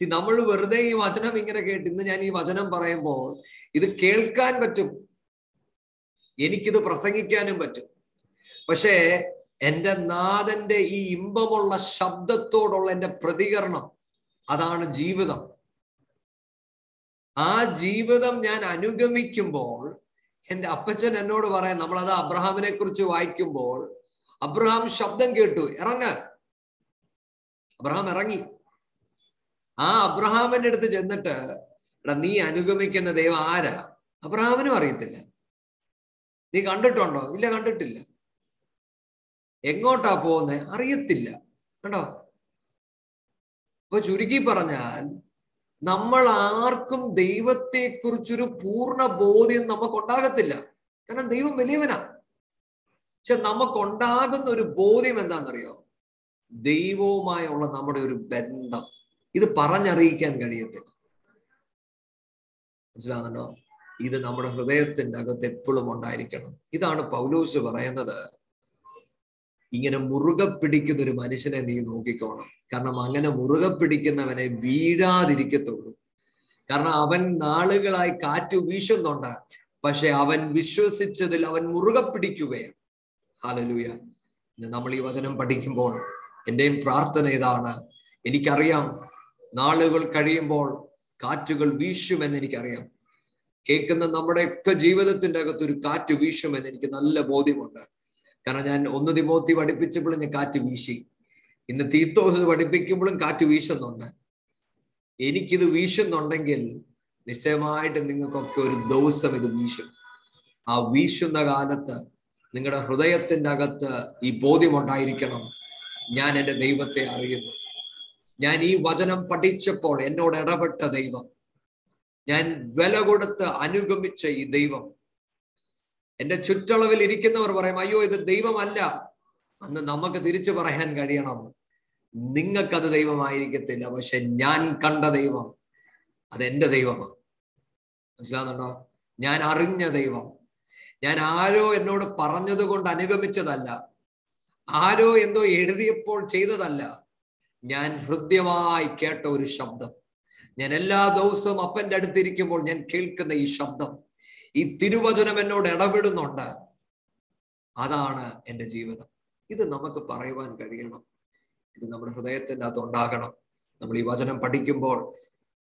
നമ്മൾ വെറുതെ ഈ വചനം ഇങ്ങനെ കേട്ട് ഇന്ന് ഞാൻ ഈ വചനം പറയുമ്പോൾ ഇത് കേൾക്കാൻ പറ്റും. എനിക്കിത് പ്രസംഗിക്കാനും പറ്റും. പക്ഷേ എന്റെ നാഥന്റെ ഈ ഇമ്പമുള്ള ശബ്ദത്തോടുള്ള എന്റെ പ്രതികരണം അതാണ് ജീവിതം. ആ ജീവിതം ഞാൻ അനുഗമിക്കുമ്പോൾ എന്റെ അപ്പച്ചൻ എന്നോട് പറയാൻ നമ്മളത് അബ്രഹാമിനെ കുറിച്ച് വായിക്കുമ്പോൾ അബ്രഹാം ശബ്ദം കേട്ടു ഇറങ്ങ. അബ്രഹാം ഇറങ്ങി. ആ അബ്രഹാമിന്റെ അടുത്ത് ചെന്നിട്ട് എടാ നീ അനുഗമിക്കുന്ന ദൈവം ആരാ? അബ്രഹാമിനും അറിയത്തില്ല. നീ കണ്ടിട്ടുണ്ടോ? ഇല്ല കണ്ടിട്ടില്ല. എങ്ങോട്ടാ പോകുന്നത് അറിയത്തില്ല. കണ്ടോ? അപ്പൊ ചുരുക്കി പറഞ്ഞാൽ നമ്മൾ ആർക്കും ദൈവത്തെ കുറിച്ചൊരു പൂർണ ബോധ്യം നമുക്ക് ഉണ്ടാകത്തില്ല കാരണം ദൈവം വലിയവനാ. പക്ഷെ നമുക്കുണ്ടാകുന്ന ഒരു ബോധ്യം എന്താണെന്നറിയോ? ദൈവവുമായുള്ള നമ്മുടെ ഒരു ബന്ധം. ഇത് പറഞ്ഞറിയിക്കാൻ കഴിയത്തില്ല. മനസ്സിലാകുന്നുണ്ടോ ഇത് നമ്മുടെ ഹൃദയത്തിന്റെ അകത്ത് എപ്പോഴും ഉണ്ടായിരിക്കണം. ഇതാണ് പൗലൂസ് പറയുന്നത്. ഇങ്ങനെ മുറുകെ പിടിക്കുന്ന ഒരു മനുഷ്യനെ നീ നോക്കിക്കോണം. കാരണം അങ്ങനെ മുറുകെ പിടിക്കുന്നവനെ വീഴാതിരിക്കത്തുള്ളൂ. കാരണം അവൻ നാളുകളായി കാറ്റ് വീശുന്നുണ്ട്. പക്ഷെ അവൻ വിശ്വസിച്ചതിൽ അവൻ മുറുകെ പിടിക്കുകയാണ്. ഹാലലൂയ നമ്മൾ ഈ വചനം പഠിക്കുമ്പോൾ എന്റെയും പ്രാർത്ഥന ഇതാണ്. എനിക്കറിയാം നാളുകൾ കഴിയുമ്പോൾ കാറ്റുകൾ വീശുമെന്ന് എനിക്കറിയാം. കേൾക്കുന്ന നമ്മുടെയൊക്കെ ജീവിതത്തിന്റെ അകത്ത് ഒരു കാറ്റ് വീശുമെന്ന് എനിക്ക് നല്ല ബോധ്യമുണ്ട്. കാരണം ഞാൻ ഒന്ന് തിമോത്തി പഠിപ്പിച്ചപ്പോഴും ഞാൻ കാറ്റ് വീശി. ഇന്ന് തീത്തോസ് പഠിപ്പിക്കുമ്പോഴും കാറ്റ് വീശുന്നുണ്ട്. എനിക്കിത് വീശുന്നുണ്ടെങ്കിൽ നിശ്ചയമായിട്ട് നിങ്ങൾക്കൊക്കെ ഒരു ദിവസം ഇത് വീശും. ആ വീശുന്ന കാലത്ത് നിങ്ങളുടെ ഹൃദയത്തിന്റെ അകത്ത് ഈ ബോധ്യമുണ്ടായിരിക്കണം ഞാൻ എന്റെ ദൈവത്തെ അറിയുന്നു. ഞാൻ ഈ വചനം പഠിച്ചപ്പോൾ എന്നോട് ഇടപെട്ട ദൈവം. ഞാൻ വില കൊടുത്ത് അനുഗമിച്ച ഈ ദൈവം. എന്റെ ചുറ്റളവിൽ ഇരിക്കുന്നവർ പറയും അയ്യോ ഇത് ദൈവമല്ല. അന്ന് നമുക്ക് തിരിച്ചു പറയാൻ കഴിയണം. നിങ്ങൾക്കത് ദൈവമായിരിക്കത്തില്ല. പക്ഷെ ഞാൻ കണ്ട ദൈവം അതെന്റെ ദൈവമാണ്. മനസ്സിലാകുന്നുണ്ടോ ഞാൻ അറിഞ്ഞ ദൈവം. ഞാൻ ആരോ എന്നോട് പറഞ്ഞത് കൊണ്ട് അനുഗമിച്ചതല്ല. ആരോ എന്തോ എഴുതിയപ്പോൾ ചെയ്തതല്ല. ഞാൻ ഹൃദ്യമായി കേട്ട ഒരു ശബ്ദം. ഞാൻ എല്ലാ ദിവസവും അപ്പന്റെ അടുത്തിരിക്കുമ്പോൾ ഞാൻ കേൾക്കുന്ന ഈ ശബ്ദം. ഈ തിരുവചനം എന്നോട് ഇടപെടുന്നുണ്ട്. അതാണ് എന്റെ ജീവിതം. ഇത് നമുക്ക് പറയുവാൻ കഴിയണം. ഇത് നമ്മുടെ ഹൃദയത്തിന്റെ അകത്ത് ഉണ്ടാകണം. നമ്മൾ ഈ വചനം പഠിക്കുമ്പോൾ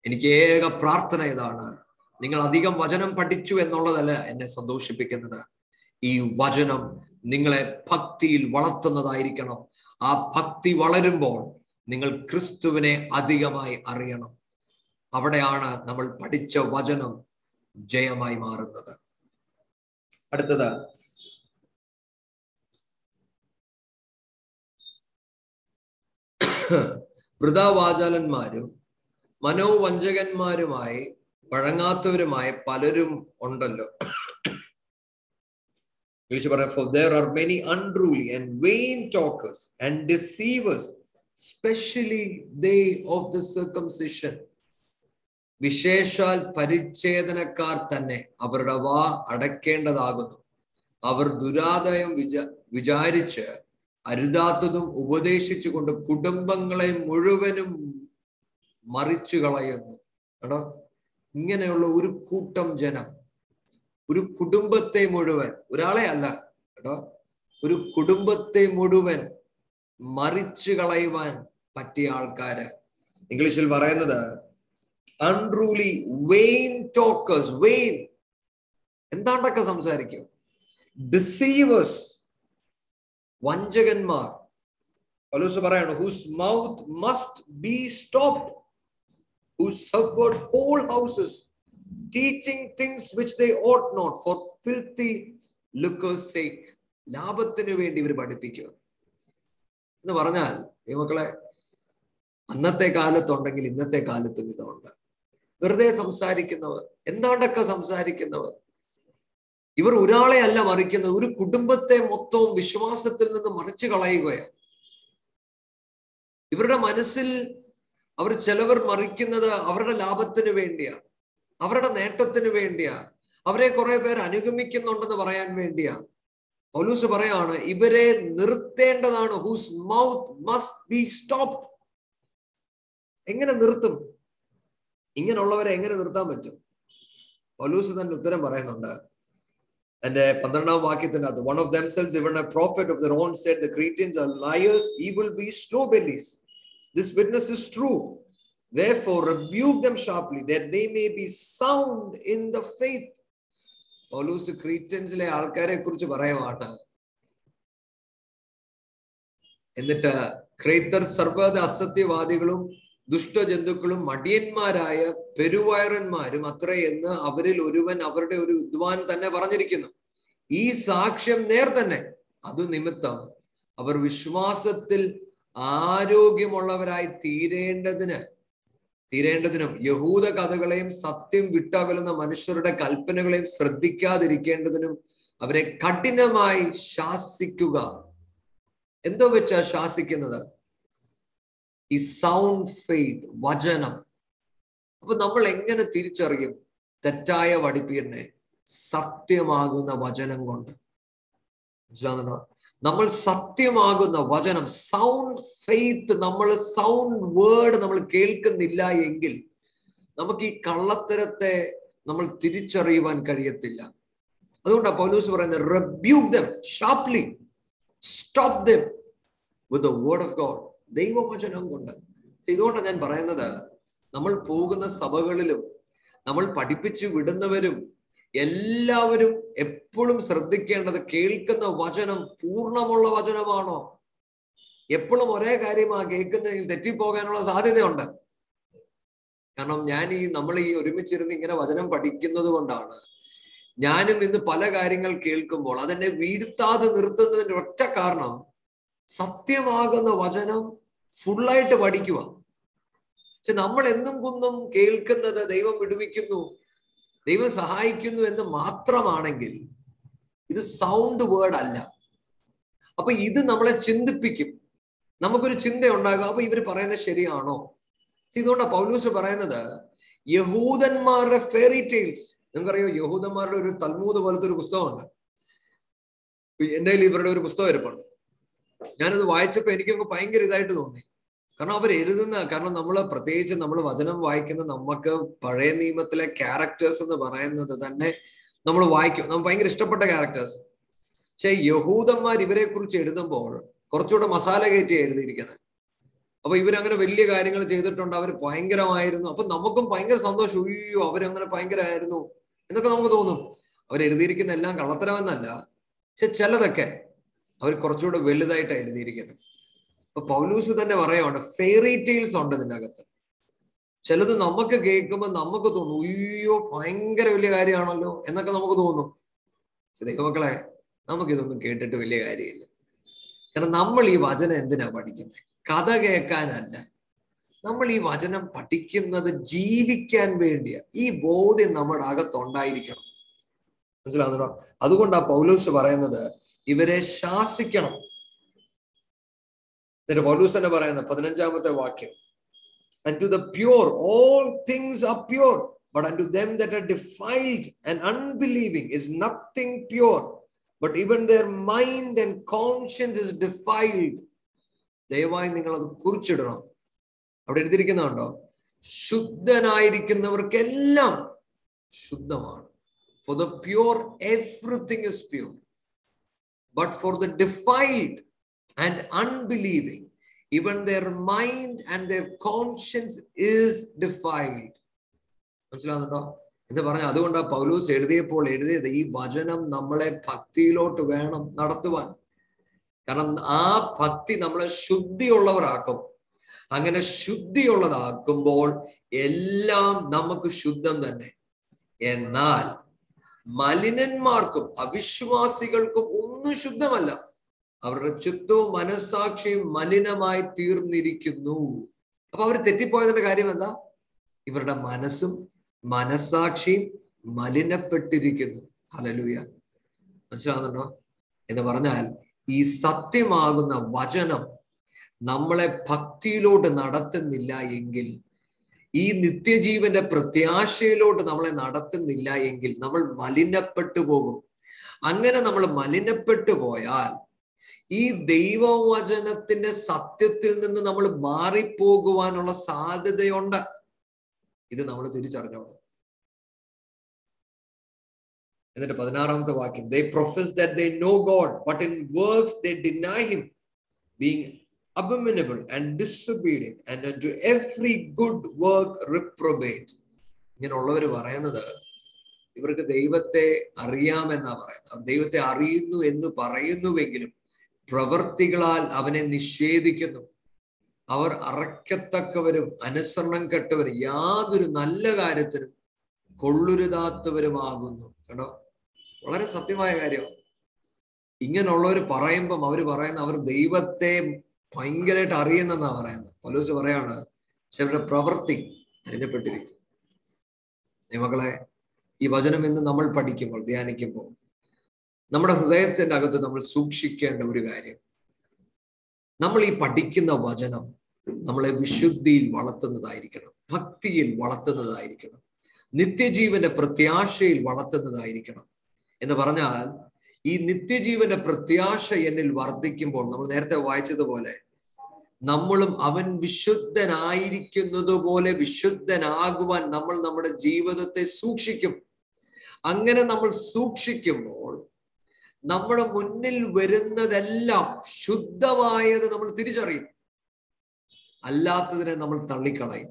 എനിക്ക് ഏക പ്രാർത്ഥന ഇതാണ്. നിങ്ങൾ അധികം വചനം പഠിച്ചു എന്നുള്ളതല്ല എന്നെ സന്തോഷിപ്പിക്കുന്നത്. ഈ വചനം നിങ്ങളെ ഭക്തിയിൽ വളർത്തുന്നതായിരിക്കണം. ആ ഭക്തി വളരുമ്പോൾ നിങ്ങൾ ക്രിസ്തുവിനെ അധികമായി അറിയണം. അവിടെയാണ് നമ്മൾ പഠിച്ച വചനം. ജയമായി മാറുന്നത്. അടുത്തത്. വൃതാവാചാലന്മാരും മനോവഞ്ചകന്മാരുമായി വഴങ്ങാത്തവരുമായ പലരും ഉണ്ടല്ലോ. ഇംഗ്ലീഷ് പറയാം specially they of the circumcision വിശേഷാൽ പരിച്ഛേദനക്കാർ തന്നെ അവരുടെ വാ അടയ്ക്കേണ്ടതാകുന്നു അവർ ദുരാദയം വിചാ വിചാരിച്ച് അരുതാത്തതും ഉപദേശിച്ചുകൊണ്ട് കുടുംബങ്ങളെ മുഴുവനും മറിച്ചു കളയുന്നു. കേട്ടോ ഇങ്ങനെയുള്ള ഒരു കൂട്ടം ജനം ഒരു കുടുംബത്തെ മുഴുവൻ ഒരാളെ അല്ല കേട്ടോ ഒരു കുടുംബത്തെ മുഴുവൻ മറിച്ചു കളയുവാൻ പറ്റിയ ആൾക്കാര്. ഇംഗ്ലീഷിൽ പറയുന്നത് അൺട്രൂലി വെയിൻ ടോക്കേഴ്സ് വെയിൻ എന്താണ്ടൊക്കെ സംസാരിക്കും? ഡിസീവേഴ്സ് വഞ്ചകന്മാർ. പലൂസ് പറയാണ് whose mouth must be stopped who subvert whole houses, teaching things which they ought not for filthy lucre's sake. ലാഭത്തിന് വേണ്ടി ഇവർ പഠിപ്പിക്കുക. എന്ന് പറഞ്ഞാൽ ഈ അന്നത്തെ കാലത്തുണ്ടെങ്കിൽ ഇന്നത്തെ കാലത്തും ഇതുണ്ട്. വെറുതെ സംസാരിക്കുന്നവർ എന്താണ്ടൊക്കെ സംസാരിക്കുന്നവർ? ഇവർ ഒരാളെ അല്ല മറിക്കുന്നത് ഒരു കുടുംബത്തെ മൊത്തവും വിശ്വാസത്തിൽ നിന്ന് മറിച്ചു കളയുകയാണ്. ഇവരുടെ മനസ്സിൽ അവർ ചിലവർ മറിക്കുന്നത് അവരുടെ ലാഭത്തിന് വേണ്ടിയാ അവരുടെ നേട്ടത്തിന് വേണ്ടിയാ അവരെ കുറെ പേർ അനുഗമിക്കുന്നുണ്ടെന്ന് പറയാൻ വേണ്ടിയാ പൗലൂസ് പറയാണ് ഇവരെ നിർത്തേണ്ടതാണ്. Whose mouth must be stop എങ്ങനെ നിർത്തും? ഇങ്ങനെയുള്ളവരെ എങ്ങനെ നിർത്താൻ പറ്റും പൗലൂസ് തന്നെ ഉത്തരം പറയുന്നുണ്ട് എന്റെ പന്ത്രണ്ടാം വാക്യത്തിന്റെ അത് one of themselves even a prophet of their own said the Cretians are liars evil B slow bellies This witness is true. Therefore, rebuke them sharply, that they may be sound in the faith. Paulose ക്രീറ്റൻസിലെ ആൾക്കാരെ കുറിച്ച് പറയുവാണ് എന്നിട്ട് ക്രൈത്തർ സർവത അസത്യവാദികളും ദുഷ്ടജന്തുക്കളും മടിയന്മാരായ പെരുവയറന്മാരും അത്രേ എന്ന് അവരിൽ ഒരുവൻ അവരുടെ ഒരു വിദ്വാൻ തന്നെ പറഞ്ഞിരിക്കുന്നു. ഈ സാക്ഷ്യം നേർ തന്നെ. അത് നിമിത്തം അവർ വിശ്വാസത്തിൽ ആരോഗ്യമുള്ളവരായി തീരേണ്ടതിന് തീരേണ്ടതിനും യഹൂദ കഥകളെയും സത്യം വിട്ടകലുന്ന മനുഷ്യരുടെ കൽപ്പനകളെയും ശ്രദ്ധിക്കാതിരിക്കേണ്ടതിനും അവരെ കഠിനമായി ശാസിക്കുക. എന്തോ വെച്ചാ ശാസിക്കുന്നത്? ഈ സൗണ്ട് ഫെയ്ത്ത് വചനം. അപ്പൊ നമ്മൾ എങ്ങനെ തിരിച്ചറിയും തെറ്റായ വടിപ്പീരിനെ സത്യമാകുന്ന വചനം കൊണ്ട്. മനസ്സിലാകുന്നുണ്ടോ നമ്മൾ സത്യമാകുന്ന വചനം സൗണ്ട് ഫെയ്ത്ത് നമ്മൾ സൗണ്ട് വേർഡ് നമ്മൾ കേൾക്കുന്നില്ല എങ്കിൽ നമുക്ക് ഈ കള്ളത്തരത്തെ നമ്മൾ തിരിച്ചറിയുവാൻ കഴിയത്തില്ല. അതുകൊണ്ടാണ് പൗലൂസ് പറയുന്നത് rebuke them sharply stop them with the word of God ദൈവവചനം കൊണ്ട്. ഇതുകൊണ്ടാണ് ഞാൻ പറയുന്നത് നമ്മൾ പോകുന്ന സഭകളിലും നമ്മൾ പഠിപ്പിച്ചു വിടുന്നവരും എല്ലാവരും എപ്പോഴും ശ്രദ്ധിക്കേണ്ടത് കേൾക്കുന്ന വചനം പൂർണമുള്ള വചനമാണോ? എപ്പോഴും ഒരേ കാര്യമാ കേൾക്കുന്നതിൽ തെറ്റിപ്പോകാനുള്ള സാധ്യതയുണ്ട്. കാരണം ഞാൻ ഈ നമ്മൾ ഈ ഒരുമിച്ചിരുന്ന് ഇങ്ങനെ വചനം പഠിക്കുന്നത് കൊണ്ടാണ് ഞാനും ഇന്ന് പല കാര്യങ്ങൾ കേൾക്കുമ്പോൾ അതെന്നെ വീഴ്ത്താതെ നിർത്തുന്നതിന്റെ ഒറ്റ കാരണം സത്യമാകുന്ന വചനം ഫുള്ളായിട്ട് പഠിക്കുക പക്ഷെ നമ്മൾ എന്നും കുന്നും കേൾക്കുന്നത് ദൈവം വിടുവിക്കുന്നു ദൈവം സഹായിക്കുന്നു എന്ന് മാത്രമാണെങ്കിൽ ഇത് സൗണ്ട് വേർഡ് അല്ല. അപ്പൊ ഇത് നമ്മളെ ചിന്തിപ്പിക്കും. നമുക്കൊരു ചിന്ത ഉണ്ടാകും അപ്പൊ ഇവർ പറയുന്നത് ശരിയാണോ? ഇതുകൊണ്ടാണ് പൗലൂസ് പറയുന്നത് യഹൂദന്മാരുടെ ഫെയറി ടെയിൽസ് നിങ്ങൾക്കറിയോ യഹൂദന്മാരുടെ ഒരു തൽമൂത് പോലത്തെ ഒരു പുസ്തകമുണ്ട്. എന്റെ ഇവരുടെ ഒരു പുസ്തകം ഇരിപ്പുണ്ട്. ഞാനത് വായിച്ചപ്പോ എനിക്കൊക്കെ ഭയങ്കര ഇതായിട്ട് തോന്നി. കാരണം അവർ എഴുതുന്ന കാരണം നമ്മൾ പ്രത്യേകിച്ച് നമ്മൾ വചനം വായിക്കുന്ന നമുക്ക് പഴയ നിയമത്തിലെ ക്യാരക്ടേഴ്സ് എന്ന് പറയുന്നത് തന്നെ നമ്മൾ വായിക്കും. നമുക്ക് ഭയങ്കര ഇഷ്ടപ്പെട്ട ക്യാരക്ടേഴ്സ് പക്ഷെ യഹൂദന്മാർ ഇവരെ കുറിച്ച് എഴുതുമ്പോൾ കുറച്ചുകൂടെ മസാല കയറ്റി എഴുതിയിരിക്കുന്നത്. അപ്പൊ ഇവരങ്ങനെ വലിയ കാര്യങ്ങൾ ചെയ്തിട്ടുണ്ട്. അവർ ഭയങ്കരമായിരുന്നു. അപ്പൊ നമുക്കും ഭയങ്കര സന്തോഷം. ഉയ്യോ അവരങ്ങനെ ഭയങ്കരമായിരുന്നു എന്നൊക്കെ നമുക്ക് തോന്നും. അവരെഴുതിയിരിക്കുന്ന എല്ലാം കള്ളത്തരമെന്നല്ല. പക്ഷെ ചിലതൊക്കെ അവർ കുറച്ചുകൂടെ വലുതായിട്ട് എഴുതിയിരിക്കുന്നത്. അപ്പൊ പൗലൂസ് തന്നെ പറയുകയാണ് ഫെയറി ടെയിൽസ് ഉണ്ട് ഇതിന്റെ അകത്ത് ചിലത് നമുക്ക് കേൾക്കുമ്പോൾ നമുക്ക് തോന്നും അയ്യോ ഭയങ്കര വലിയ കാര്യമാണല്ലോ എന്നൊക്കെ നമുക്ക് തോന്നും. ദൈവമക്കളെ നമുക്കിതൊന്നും കേട്ടിട്ട് വലിയ കാര്യമില്ല. കാരണം നമ്മൾ ഈ വചനം എന്തിനാ പഠിക്കുന്നത്? കഥ കേൾക്കാനല്ല. നമ്മൾ ഈ വചനം പഠിക്കുന്നത് ജീവിക്കാൻ വേണ്ടിയാ. ഈ ബോധ്യം നമ്മുടെ അകത്തുണ്ടായിരിക്കണം മനസ്സിലാകുന്നുണ്ടോ അതുകൊണ്ടാ പൗലൂസ് പറയുന്നത് ഇവരെ ശാസിക്കണം. എന്നിട്ട് പൗലൂസ് തന്നെ പറയുന്ന പതിനഞ്ചാമത്തെ വാക്യം. And to the pure all things are pure but and to them that are defiled and unbelieving is nothing pure but even their mind and conscience is defiled ദയവായി നിങ്ങൾ അത് കുറിച്ചിടണം. അവിടെ എഴുതിയിരിക്കുന്നുണ്ടോ? ശുദ്ധനായിരിക്കുന്നവർക്കെല്ലാം ശുദ്ധമാണ്. For the pure everything is pure but for the defiled and unbelieving. even their mind and their conscience is defiled. മനസ്സിലാവുന്നുണ്ടോ? എന്ന് പറഞ്ഞ അതുകൊണ്ടാ പൗലൂസ് എഴുതിയപ്പോൾ എഴുതിയത് ഈ വചനം നമ്മളെ ഭക്തിയിലോട്ട് വേണം നടത്തുവാൻ. കാരണം ആ ഭക്തി നമ്മളെ ശുദ്ധിയുള്ളവരാക്കും. അങ്ങനെ ശുദ്ധിയുള്ളതാക്കുമ്പോൾ എല്ലാം നമുക്ക് ശുദ്ധം തന്നെ. എന്നാൽ മലിനന്മാർക്കും അവിശ്വാസികൾക്കും ഒന്നും ശുദ്ധമല്ല. അവരുടെ ചിത്തവും മനസ്സാക്ഷിയും മലിനമായി തീർന്നിരിക്കുന്നു. അപ്പൊ അവർ തെറ്റിപ്പോയതിന്റെ കാര്യം എന്താ? ഇവരുടെ മനസ്സും മനസ്സാക്ഷിയും മലിനപ്പെട്ടിരിക്കുന്നു. ഹലലൂയ മനസ്സിലാകുന്നുണ്ടോ എന്ന് പറഞ്ഞാൽ ഈ സത്യമാകുന്ന വചനം നമ്മളെ ഭക്തിയിലോട്ട് നടത്തുന്നില്ല എങ്കിൽ ഈ നിത്യജീവന്റെ പ്രത്യാശയിലോട്ട് നമ്മളെ നടത്തുന്നില്ല എങ്കിൽ നമ്മൾ മലിനപ്പെട്ടു പോകും. അങ്ങനെ നമ്മൾ മലിനപ്പെട്ടു പോയാൽ ഈ ദൈവവചനത്തിന്റെ സത്യത്തിൽ നിന്ന് നമ്മൾ മാറിപ്പോകുവാനുള്ള സാധ്യതയുണ്ട്. ഇത് നമ്മൾ തിരിച്ചറിഞ്ഞോളൂ എന്നിട്ട് പതിനാറാമത്തെ വാക്യം. They profess the God but in works they deny him being abominable and disobedient and unto every good work reprobate. ഇങ്ങനെയുള്ളവർ പറയുന്നത് ഇവർക്ക് ദൈവത്തെ അറിയാമെന്നാ പറയുന്നത്. ദൈവത്തെ അറിയുന്നു എന്ന് പറയുന്നുവെങ്കിലും പ്രവർത്തികളാൽ അവനെ നിഷേധിക്കുന്നു. അവർ അറയ്ക്കത്തക്കവരും അനുസരണം കെട്ടവരും യാതൊരു നല്ല കാര്യത്തിനും കൊള്ളുരുതാത്തവരുമാകുന്നു. കേട്ടോ വളരെ സത്യമായ കാര്യമാണ് ഇങ്ങനെയുള്ളവർ പറയുമ്പം അവർ പറയുന്ന അവർ ദൈവത്തെ ഭയങ്കരമായിട്ട് അറിയുന്നെന്നാ പറയുന്നത്. പലൂസ് പറയാണ് പക്ഷെ അവരുടെ പ്രവൃത്തി അതിനെപ്പെട്ടിരിക്കും മക്കളെ ഈ വചനം ഇന്ന് നമ്മൾ പഠിക്കുമ്പോൾ ധ്യാനിക്കുമ്പോൾ നമ്മുടെ ഹൃദയത്തിന്റെ അകത്ത് നമ്മൾ സൂക്ഷിക്കേണ്ട ഒരു കാര്യം. നമ്മൾ ഈ പഠിക്കുന്ന വചനം നമ്മളെ വിശുദ്ധിയിൽ വളർത്തുന്നതായിരിക്കണം ഭക്തിയിൽ വളർത്തുന്നതായിരിക്കണം നിത്യജീവന്റെ പ്രത്യാശയിൽ വളർത്തുന്നതായിരിക്കണം. എന്ന് പറഞ്ഞാൽ ഈ നിത്യജീവന്റെ പ്രത്യാശ എന്നിൽ വർദ്ധിക്കുമ്പോൾ നമ്മൾ നേരത്തെ വായിച്ചതുപോലെ നമ്മളും അവൻ വിശുദ്ധനായിരിക്കുന്നത് പോലെ വിശുദ്ധനാകുവാൻ നമ്മൾ നമ്മുടെ ജീവിതത്തെ സൂക്ഷിക്കും. അങ്ങനെ നമ്മൾ സൂക്ഷിക്കുമ്പോൾ നമ്മുടെ മുന്നിൽ വരുന്നതെല്ലാം ശുദ്ധമായത് നമ്മൾ തിരിച്ചറിയും. അല്ലാത്തതിനെ നമ്മൾ തള്ളിക്കളയും.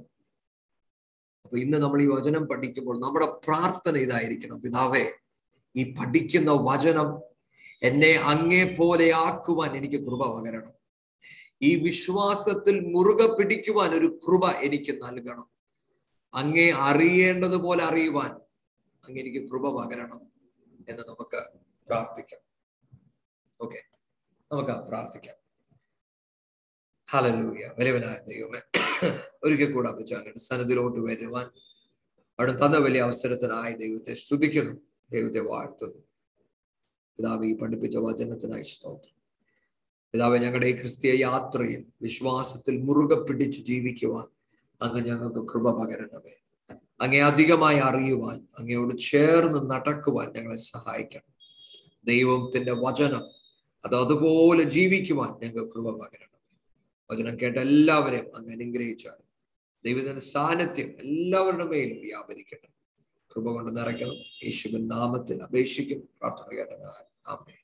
അപ്പൊ ഇന്ന് നമ്മൾ ഈ വചനം പഠിക്കുമ്പോൾ നമ്മുടെ പ്രാർത്ഥന ഇതായിരിക്കണം. പിതാവേ ഈ പഠിക്കുന്ന വചനം എന്നെ അങ്ങേ പോലെ ആക്കുവാൻ എനിക്ക് കൃപ പകരണം. ഈ വിശ്വാസത്തിൽ മുറുകെ പിടിക്കുവാൻ ഒരു കൃപ എനിക്ക് നൽകണം. അങ്ങേ അറിയേണ്ടതുപോലെ അറിയുവാൻ അങ്ങ് എനിക്ക് കൃപ പകരണം എന്ന് നമുക്ക് പ്രാർത്ഥിക്കാം. ഓക്കെ നമുക്ക് പ്രാർത്ഥിക്കാം. ഹലലൂയ വരവനായ ദൈവമേ ഒരിക്കൽ കൂടെ അപ്പച്ചാങ്ങളുടെ സന്നദ്ധിലോട്ട് വരുവാൻ അവിടെ തന്ന വലിയ അവസരത്തിനായി ദൈവത്തെ സ്തുതിക്കുന്നു. ദൈവത്തെ വാഴ്ത്തുന്നു. പിതാവ് ഈ പഠിപ്പിച്ച വചനത്തിനായി സ്തോത്രം. പിതാവ് ഞങ്ങളുടെ ഈ ക്രിസ്തീയ യാത്രയിൽ വിശ്വാസത്തിൽ മുറുകെ പിടിച്ചു ജീവിക്കുവാൻ അങ്ങ് ഞങ്ങൾക്ക് കൃപ പകരണമേ. അങ്ങേ അധികമായി അറിയുവാൻ അങ്ങയോട് ചേർന്ന് നടക്കുവാൻ ഞങ്ങളെ സഹായിക്കണം. ദൈവത്തിന്റെ വചനം അത് അതുപോലെ ജീവിക്കുവാൻ ഞങ്ങൾക്ക് കൃപ പകരണം വചനം കേട്ട എല്ലാവരെയും അങ്ങ് അനുഗ്രഹിച്ചാൽ ദൈവത്തിന്റെ സാന്നിധ്യം എല്ലാവരുടെ മേലും വ്യാപരിക്കട്ടെ. കൃപ കൊണ്ട് നിറയ്ക്കണം. യേശുവിൻ നാമത്തിൽ അപേക്ഷിക്കും. പ്രാർത്ഥന കേട്ട ആമേ